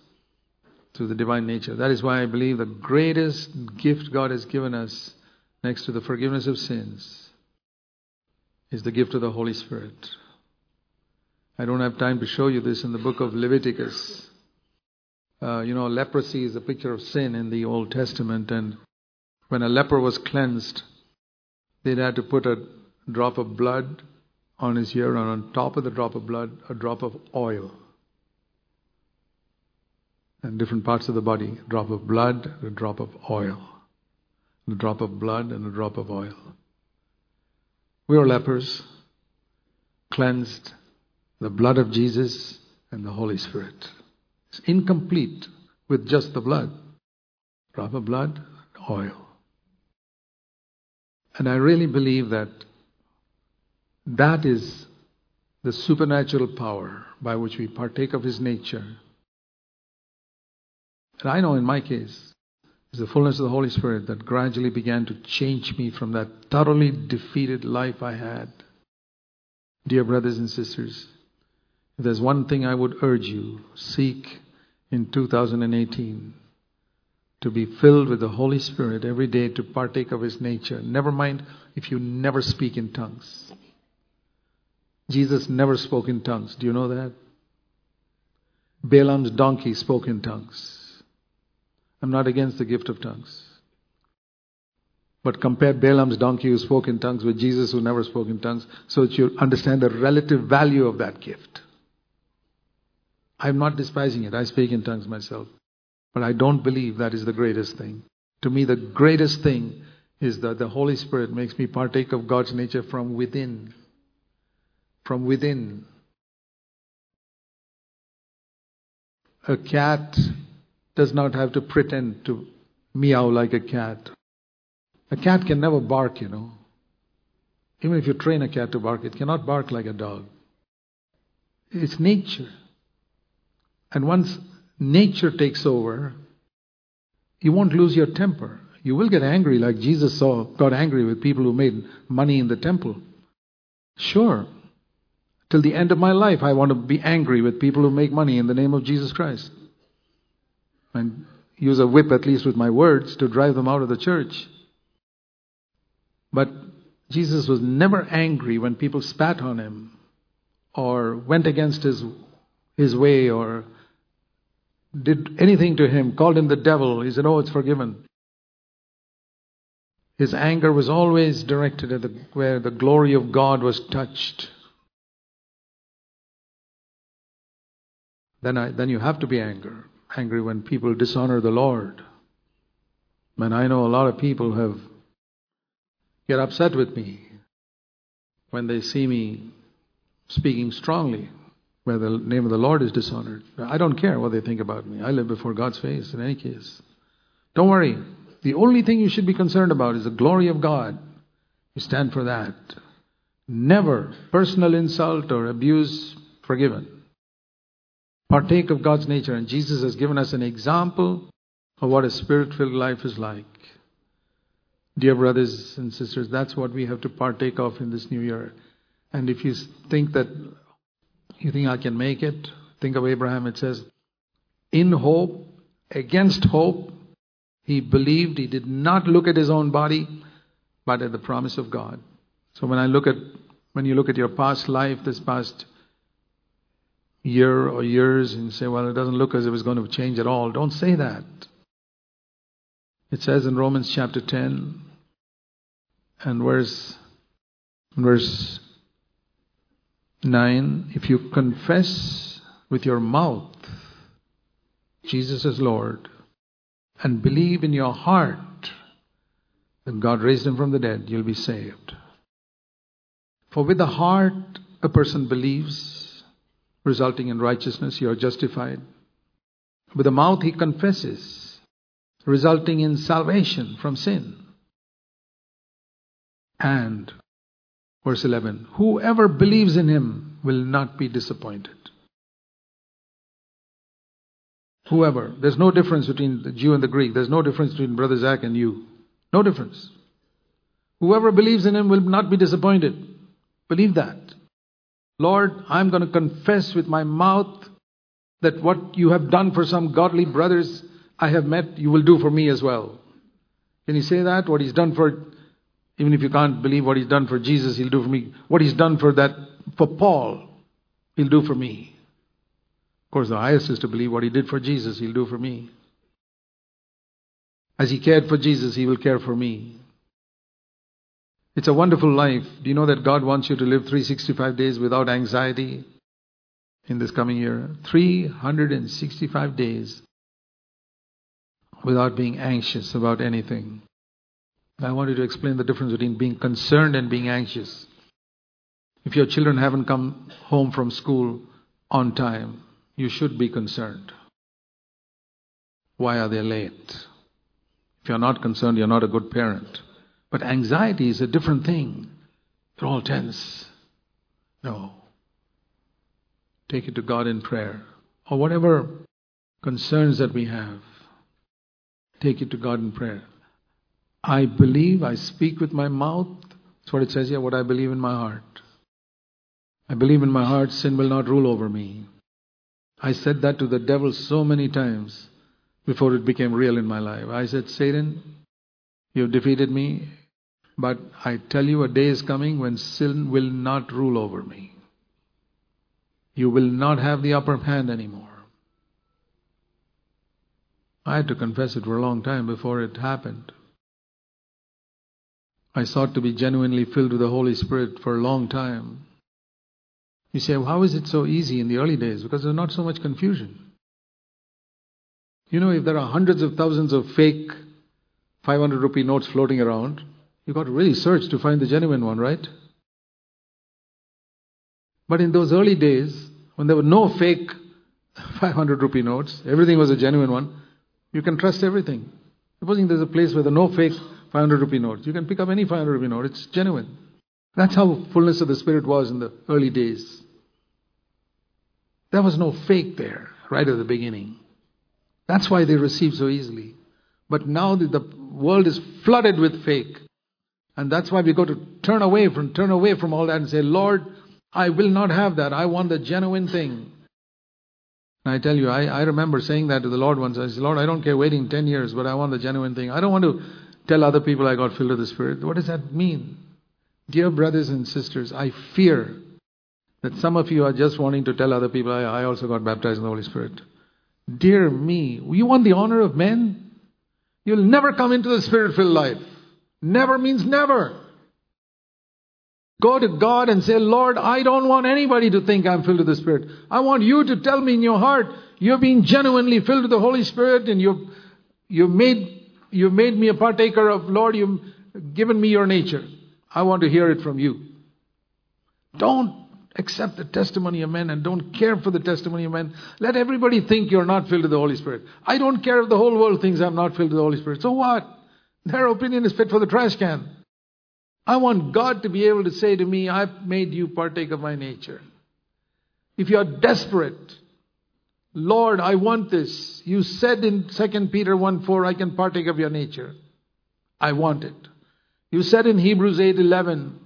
through the divine nature. That is why I believe the greatest gift God has given us, next to the forgiveness of sins, is the gift of the Holy Spirit. I don't have time to show you this in the book of Leviticus. Uh, you know, leprosy is a picture of sin in the Old Testament, and when a leper was cleansed, they'd had to put a drop of blood on his ear, and on top of the drop of blood, a drop of oil. And different parts of the body, a drop of blood, a drop of oil. A drop of blood and a drop of oil. We are lepers, cleansed, the blood of Jesus and the Holy Spirit. It's incomplete with just the blood. Drop blood, oil. And I really believe that that is the supernatural power by which we partake of His nature. And I know in my case, it's the fullness of the Holy Spirit that gradually began to change me from that thoroughly defeated life I had. Dear brothers and sisters, if there's one thing I would urge you, seek in 2018 to be filled with the Holy Spirit every day to partake of His nature. Never mind if you never speak in tongues. Jesus never spoke in tongues. Do you know that? Balaam's donkey spoke in tongues. I'm not against the gift of tongues. But compare Balaam's donkey who spoke in tongues with Jesus who never spoke in tongues so that you understand the relative value of that gift. I'm not despising it. I speak in tongues myself. But I don't believe that is the greatest thing. To me, the greatest thing is that the Holy Spirit makes me partake of God's nature from within. From within. A cat does not have to pretend to meow like a cat. A cat can never bark, you know. Even if you train a cat to bark, it cannot bark like a dog. It's nature. And once nature takes over, you won't lose your temper. You will get angry like Jesus saw, got angry with people who made money in the temple. Sure. Till the end of my life, I want to be angry with people who make money in the name of Jesus Christ. And use a whip, at least with my words, to drive them out of the church. But Jesus was never angry when people spat on him or went against his, his way or did anything to him, called him the devil. He said, Oh, it's forgiven. His anger was always directed at the, where the glory of God was touched. Then, I, then you have to be angry. Angry when people dishonor the Lord. And I know a lot of people have get upset with me when they see me speaking strongly where the name of the Lord is dishonored. I don't care what they think about me. I live before God's face in any case. Don't worry. The only thing you should be concerned about is the glory of God. You stand for that. Never personal insult or abuse forgiven. Partake of God's nature. And Jesus has given us an example of what a spirit filled life is like. Dear brothers and sisters, that's what we have to partake of in this new year. And if you think that you think I can make it? Think of Abraham. It says, in hope, against hope, he believed. He did not look at his own body, but at the promise of God. So when I look at, when you look at your past life, this past year or years, and say, well, it doesn't look as if it's going to change at all, don't say that. It says in Romans chapter 10 and verse, verse 9 If you confess with your mouth Jesus is Lord and believe in your heart that God raised him from the dead, you'll be saved. For with the heart a person believes, resulting in righteousness, you are justified. With the mouth he confesses, resulting in salvation from sin. And Verse 11 Whoever believes in him will not be disappointed. Whoever. There's no difference between the Jew and the Greek. There's no difference between Brother Zac and you. No difference. Whoever believes in him will not be disappointed. Believe that. Lord, I'm going to confess with my mouth that what you have done for some godly brothers I have met, you will do for me as well. Can you say that? What he's done for even if you can't believe what he's done for Jesus, he'll do for me. What he's done for that, for Paul, he'll do for me. Of course, the highest is to believe what he did for Jesus, he'll do for me. As he cared for Jesus, he will care for me. It's a wonderful life. Do you know that God wants you to live 365 days without anxiety in this coming year? 365 days without being anxious about anything. I wanted to explain the difference between being concerned and being anxious. If your children haven't come home from school on time, you should be concerned. Why are they late? If you're not concerned, you're not a good parent. But anxiety is a different thing. They're all tense. No. Take it to God in prayer. Or whatever concerns that we have, take it to God in prayer. I believe, I speak with my mouth. That's what it says here, what I believe in my heart. I believe in my heart sin will not rule over me. I said that to the devil so many times before it became real in my life. I said, Satan, you've defeated me, but I tell you a day is coming when sin will not rule over me. You will not have the upper hand anymore. I had to confess it for a long time before it happened. I sought to be genuinely filled with the Holy Spirit for a long time. You say, well, how is it so easy in the early days? Because there's not so much confusion. You know, if there are hundreds of thousands of fake 500 rupee notes floating around, you've got to really search to find the genuine one, right? But in those early days, when there were no fake 500 rupee notes, everything was a genuine one, you can trust everything. Supposing there's a place where there are no fake 500 rupee notes, you can pick up any 500 rupee note, it's genuine. That's how fullness of the Spirit was in the early days. There was no fake there right at the beginning. That's why they received so easily. But now the world is flooded with fake. And that's why we got to turn away from turn away from all that and say, Lord, I will not have that. I want the genuine thing. And I tell you, I, I remember saying that to the Lord once. I said, Lord, I don't care waiting 10 years, but I want the genuine thing. I don't want to tell other people I got filled with the Spirit. What does that mean? Dear brothers and sisters, I fear that some of you are just wanting to tell other people, I, I also got baptized in the Holy Spirit. Dear me, you want the honor of men? You'll never come into the spirit filled life. Never means never. Go to God and say, Lord, I don't want anybody to think I'm filled with the Spirit. I want you to tell me in your heart, you're being genuinely filled with the Holy Spirit and you've, you've, made, you've made me a partaker of, Lord, you've given me your nature. I want to hear it from you. Don't accept the testimony of men and don't care for the testimony of men. Let everybody think you're not filled with the Holy Spirit. I don't care if the whole world thinks I'm not filled with the Holy Spirit. So what? Their opinion is fit for the trash can. I want God to be able to say to me, I've made you partake of my nature. If you are desperate, Lord, I want this. You said in 2 Peter 1 4, I can partake of your nature. I want it. You said in Hebrews 8 11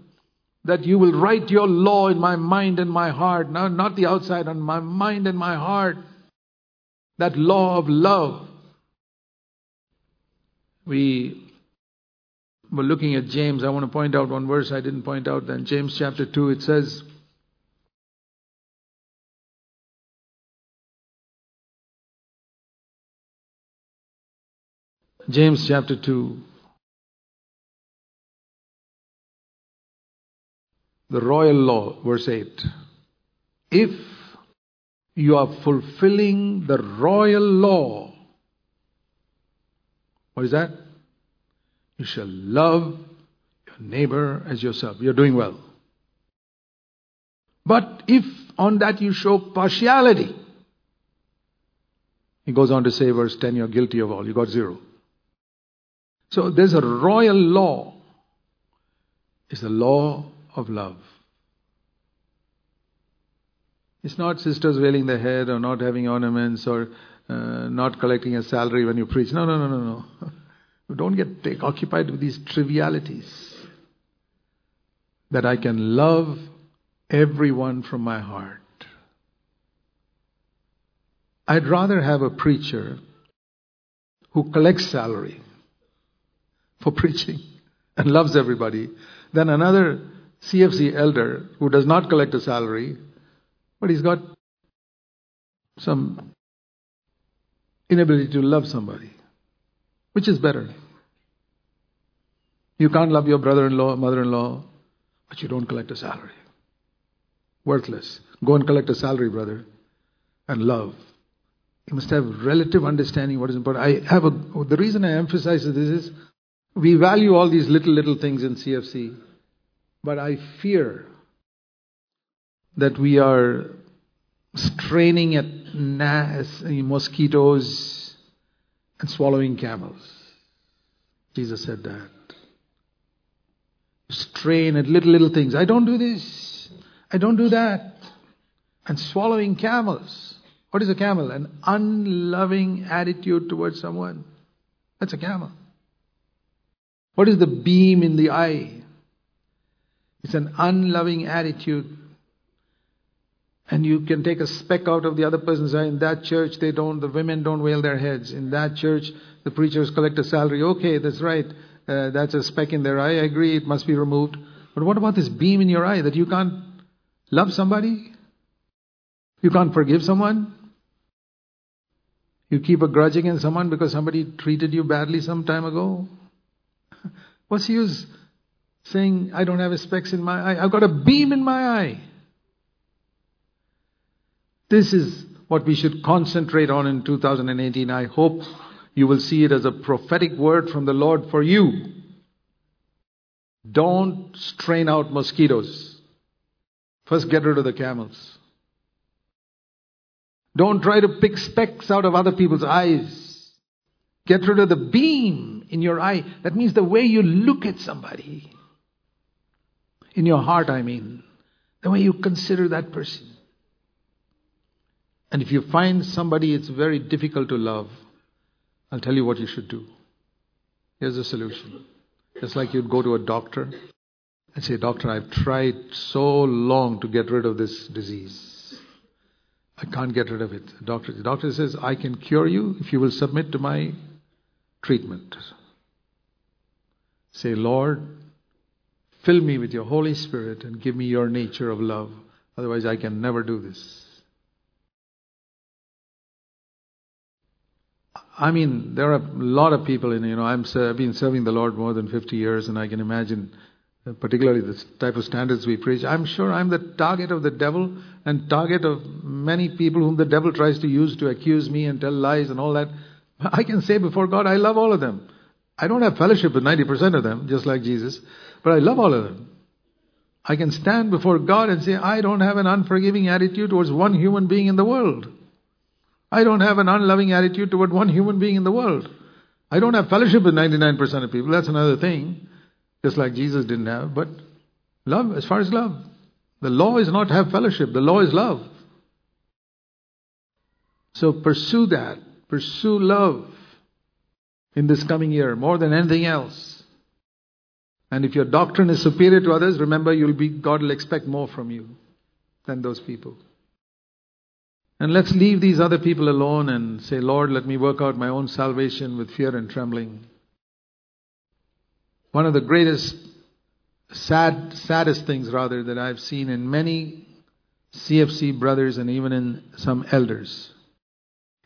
that you will write your law in my mind and my heart. Now, not the outside, on my mind and my heart. That law of love. We we're looking at James. I want to point out one verse I didn't point out then. James chapter 2, it says, James chapter 2, the royal law, verse 8. If you are fulfilling the royal law, what is that? You shall love your neighbor as yourself. You're doing well. But if on that you show partiality, he goes on to say, verse 10, you're guilty of all. You got zero. So there's a royal law. It's the law of love. It's not sisters veiling their head or not having ornaments or uh, not collecting a salary when you preach. No, no, no, no, no. Don't get take, occupied with these trivialities. That I can love everyone from my heart. I'd rather have a preacher who collects salary for preaching and loves everybody than another CFC elder who does not collect a salary, but he's got some inability to love somebody. Which is better? You can't love your brother in law, mother in law, but you don't collect a salary. Worthless. Go and collect a salary, brother, and love. You must have relative understanding what is important. I have a, the reason I emphasize this is we value all these little, little things in CFC, but I fear that we are straining at mosquitoes and swallowing camels. Jesus said that. Strain at little, little things. I don't do this. I don't do that. And swallowing camels. What is a camel? An unloving attitude towards someone. That's a camel. What is the beam in the eye? It's an unloving attitude and you can take a speck out of the other person's eye. In that church, they don't, the women don't veil their heads. In that church, the preachers collect a salary. Okay, that's right. Uh, that's a speck in their eye. I agree, it must be removed. But what about this beam in your eye that you can't love somebody? You can't forgive someone? You keep a grudge against someone because somebody treated you badly some time ago? What's the use saying, I don't have specks in my eye. I've got a beam in my eye. This is what we should concentrate on in 2018. I hope you will see it as a prophetic word from the Lord for you. Don't strain out mosquitoes. First, get rid of the camels. Don't try to pick specks out of other people's eyes. Get rid of the beam in your eye. That means the way you look at somebody. In your heart, I mean. The way you consider that person. And if you find somebody it's very difficult to love, I'll tell you what you should do. Here's the solution. Just like you'd go to a doctor and say, Doctor, I've tried so long to get rid of this disease. I can't get rid of it. Doctor, the doctor says, I can cure you if you will submit to my treatment. Say, Lord, fill me with your Holy Spirit and give me your nature of love. Otherwise, I can never do this. I mean, there are a lot of people in, you know, I'm, I've been serving the Lord more than 50 years, and I can imagine, uh, particularly the type of standards we preach. I'm sure I'm the target of the devil and target of many people whom the devil tries to use to accuse me and tell lies and all that. I can say before God, I love all of them. I don't have fellowship with 90% of them, just like Jesus, but I love all of them. I can stand before God and say, I don't have an unforgiving attitude towards one human being in the world. I don't have an unloving attitude toward one human being in the world. I don't have fellowship with 99% of people. That's another thing. Just like Jesus didn't have. But love, as far as love. The law is not have fellowship. The law is love. So pursue that. Pursue love in this coming year more than anything else. And if your doctrine is superior to others, remember you'll be, God will expect more from you than those people. And let's leave these other people alone and say, Lord, let me work out my own salvation with fear and trembling. One of the greatest, sad, saddest things rather that I've seen in many CFC brothers and even in some elders.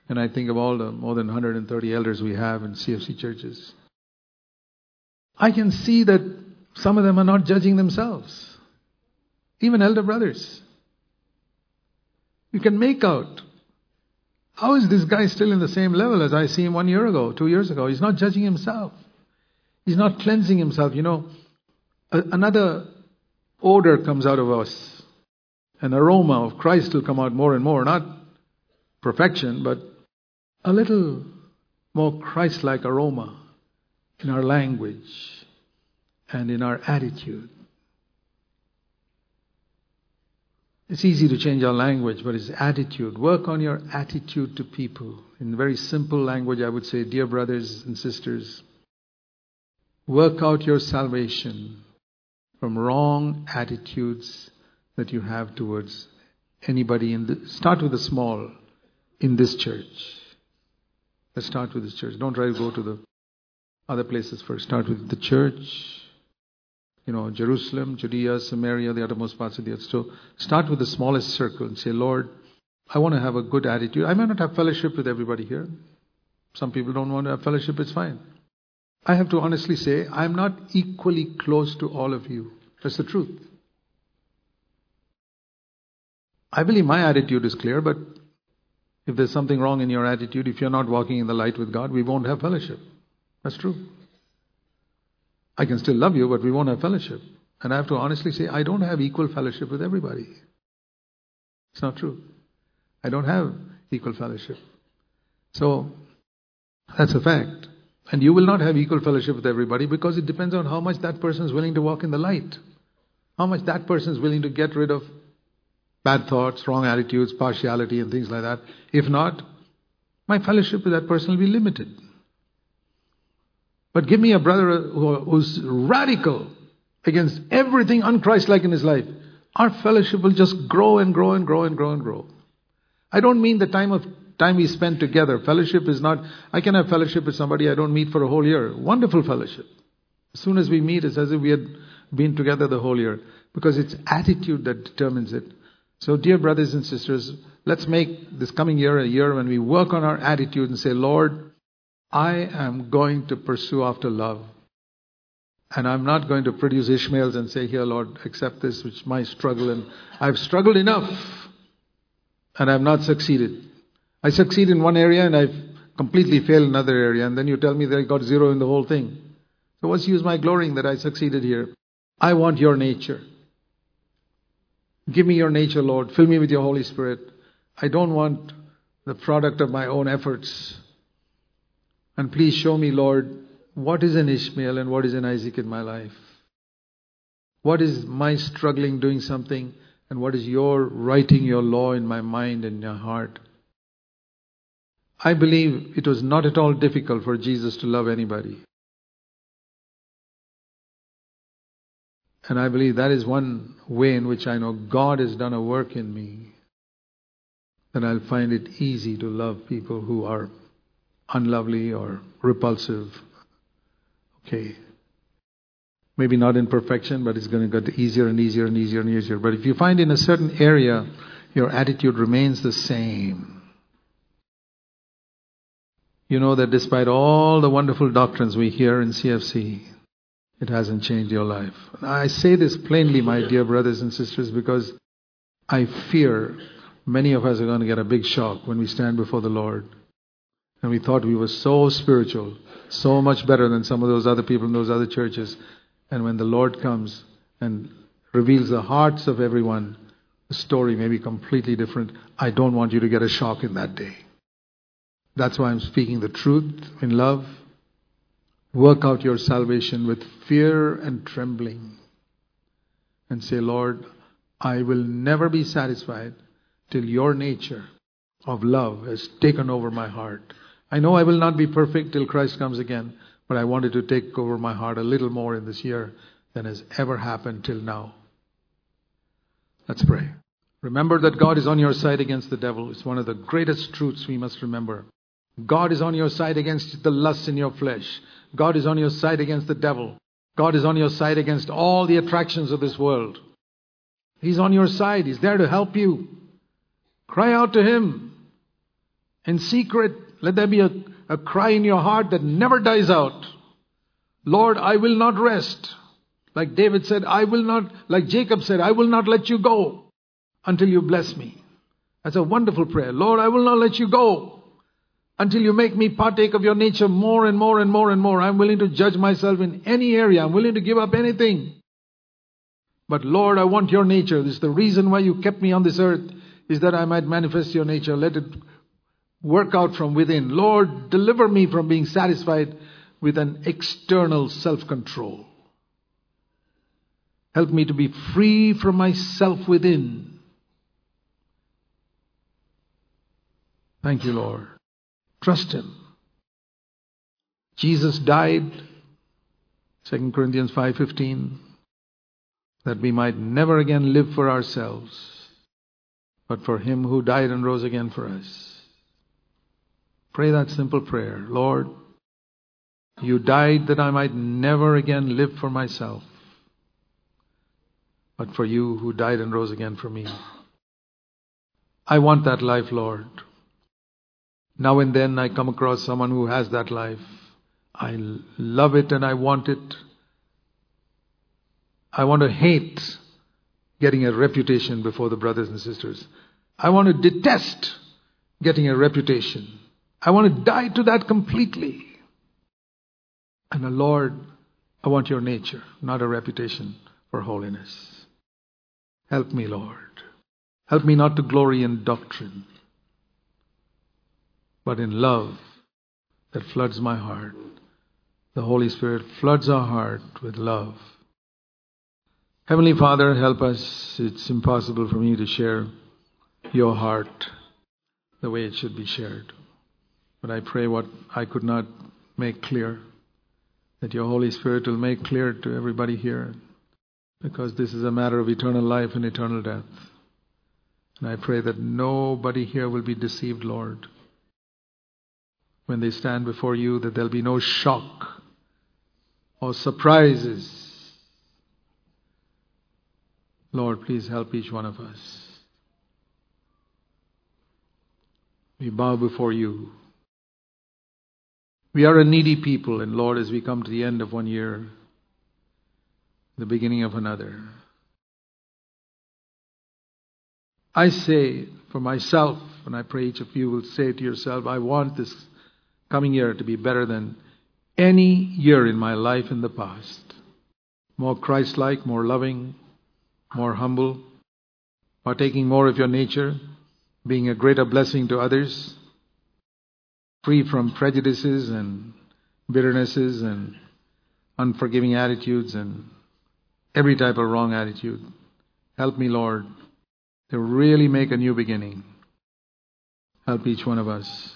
And I think of all the more than 130 elders we have in CFC churches. I can see that some of them are not judging themselves. Even elder brothers. You can make out. How is this guy still in the same level as I see him one year ago, two years ago? He's not judging himself. He's not cleansing himself. You know, a, another odor comes out of us. An aroma of Christ will come out more and more. Not perfection, but a little more Christ like aroma in our language and in our attitude. It's easy to change our language, but it's attitude. Work on your attitude to people. In very simple language, I would say, dear brothers and sisters, work out your salvation from wrong attitudes that you have towards anybody in the start with the small in this church. Let's start with this church. Don't try to go to the other places first. Start with the church you know, Jerusalem, Judea, Samaria, the uttermost parts of the earth. So start with the smallest circle and say, Lord, I want to have a good attitude. I may not have fellowship with everybody here. Some people don't want to have fellowship, it's fine. I have to honestly say, I'm not equally close to all of you. That's the truth. I believe my attitude is clear, but if there's something wrong in your attitude, if you're not walking in the light with God, we won't have fellowship. That's true. I can still love you, but we won't have fellowship. And I have to honestly say, I don't have equal fellowship with everybody. It's not true. I don't have equal fellowship. So, that's a fact. And you will not have equal fellowship with everybody because it depends on how much that person is willing to walk in the light. How much that person is willing to get rid of bad thoughts, wrong attitudes, partiality, and things like that. If not, my fellowship with that person will be limited. But give me a brother who's radical against everything unchristlike in his life. Our fellowship will just grow and grow and grow and grow and grow. I don't mean the time of time we spend together. Fellowship is not, I can have fellowship with somebody I don't meet for a whole year. Wonderful fellowship. As soon as we meet, it's as if we had been together the whole year. Because it's attitude that determines it. So, dear brothers and sisters, let's make this coming year a year when we work on our attitude and say, Lord, I am going to pursue after love. And I'm not going to produce Ishmaels and say, Here, Lord, accept this, which is my struggle. And I've struggled enough and I've not succeeded. I succeed in one area and I've completely failed in another area. And then you tell me that I got zero in the whole thing. So what's use my glorying that I succeeded here? I want your nature. Give me your nature, Lord. Fill me with your Holy Spirit. I don't want the product of my own efforts. And please show me, Lord, what is an Ishmael and what is an Isaac in my life? What is my struggling doing something and what is your writing your law in my mind and your heart? I believe it was not at all difficult for Jesus to love anybody. And I believe that is one way in which I know God has done a work in me. Then I'll find it easy to love people who are unlovely or repulsive Okay. Maybe not in perfection, but it's going to get easier and easier and easier and easier. But if you find in a certain area your attitude remains the same, you know that despite all the wonderful doctrines we hear in CFC, it hasn't changed your life. I say this plainly, my dear brothers and sisters, because I fear many of us are going to get a big shock when we stand before the Lord. And we thought we were so spiritual so much better than some of those other people in those other churches. And when the Lord comes and reveals the hearts of everyone, the story may be completely different. I don't want you to get a shock in that day. That's why I'm speaking the truth in love. Work out your salvation with fear and trembling. And say, Lord, I will never be satisfied till your nature of love has taken over my heart I know I will not be perfect till Christ comes again, but I wanted to take over my heart a little more in this year than has ever happened till now. Let's pray. Remember that God is on your side against the devil. It's one of the greatest truths we must remember. God is on your side against the lust in your flesh. God is on your side against the devil. God is on your side against all the attractions of this world. He's on your side. He's there to help you. Cry out to Him in secret. Let there be a, a cry in your heart that never dies out. Lord, I will not rest. Like David said, I will not, like Jacob said, I will not let you go until you bless me. That's a wonderful prayer. Lord, I will not let you go until you make me partake of your nature more and more and more and more. I'm willing to judge myself in any area. I'm willing to give up anything. But Lord, I want your nature. This is the reason why you kept me on this earth, is that I might manifest your nature. Let it work out from within. Lord, deliver me from being satisfied with an external self control. Help me to be free from myself within. Thank you, Lord. Trust Him. Jesus died, 2 Corinthians 5:15, that we might never again live for ourselves, but for him who died and rose again for us. Pray that simple prayer Lord, you died that I might never again live for myself, but for you who died and rose again for me. I want that life, Lord. Now and then I come across someone who has that life. I love it and I want it. I want to hate getting a reputation before the brothers and sisters. I want to detest getting a reputation. I want to die to that completely. And the Lord, I want your nature, not a reputation for holiness. Help me, Lord. Help me not to glory in doctrine, but in love that floods my heart. The Holy Spirit floods our heart with love. Heavenly Father, help us. It's impossible for me to share your heart the way it should be shared. But I pray what I could not make clear, that your Holy Spirit will make clear to everybody here, because this is a matter of eternal life and eternal death. And I pray that nobody here will be deceived, Lord. When they stand before you, that there'll be no shock or surprises. Lord, please help each one of us. We bow before you. We are a needy people, and Lord, as we come to the end of one year, the beginning of another. I say for myself, and I pray each of you will say to yourself, I want this coming year to be better than any year in my life in the past. More Christ like, more loving, more humble, partaking more of your nature, being a greater blessing to others, free from prejudices and bitternesses and unforgiving attitudes and every type of wrong attitude. Help me, Lord, to really make a new beginning. Help each one of us.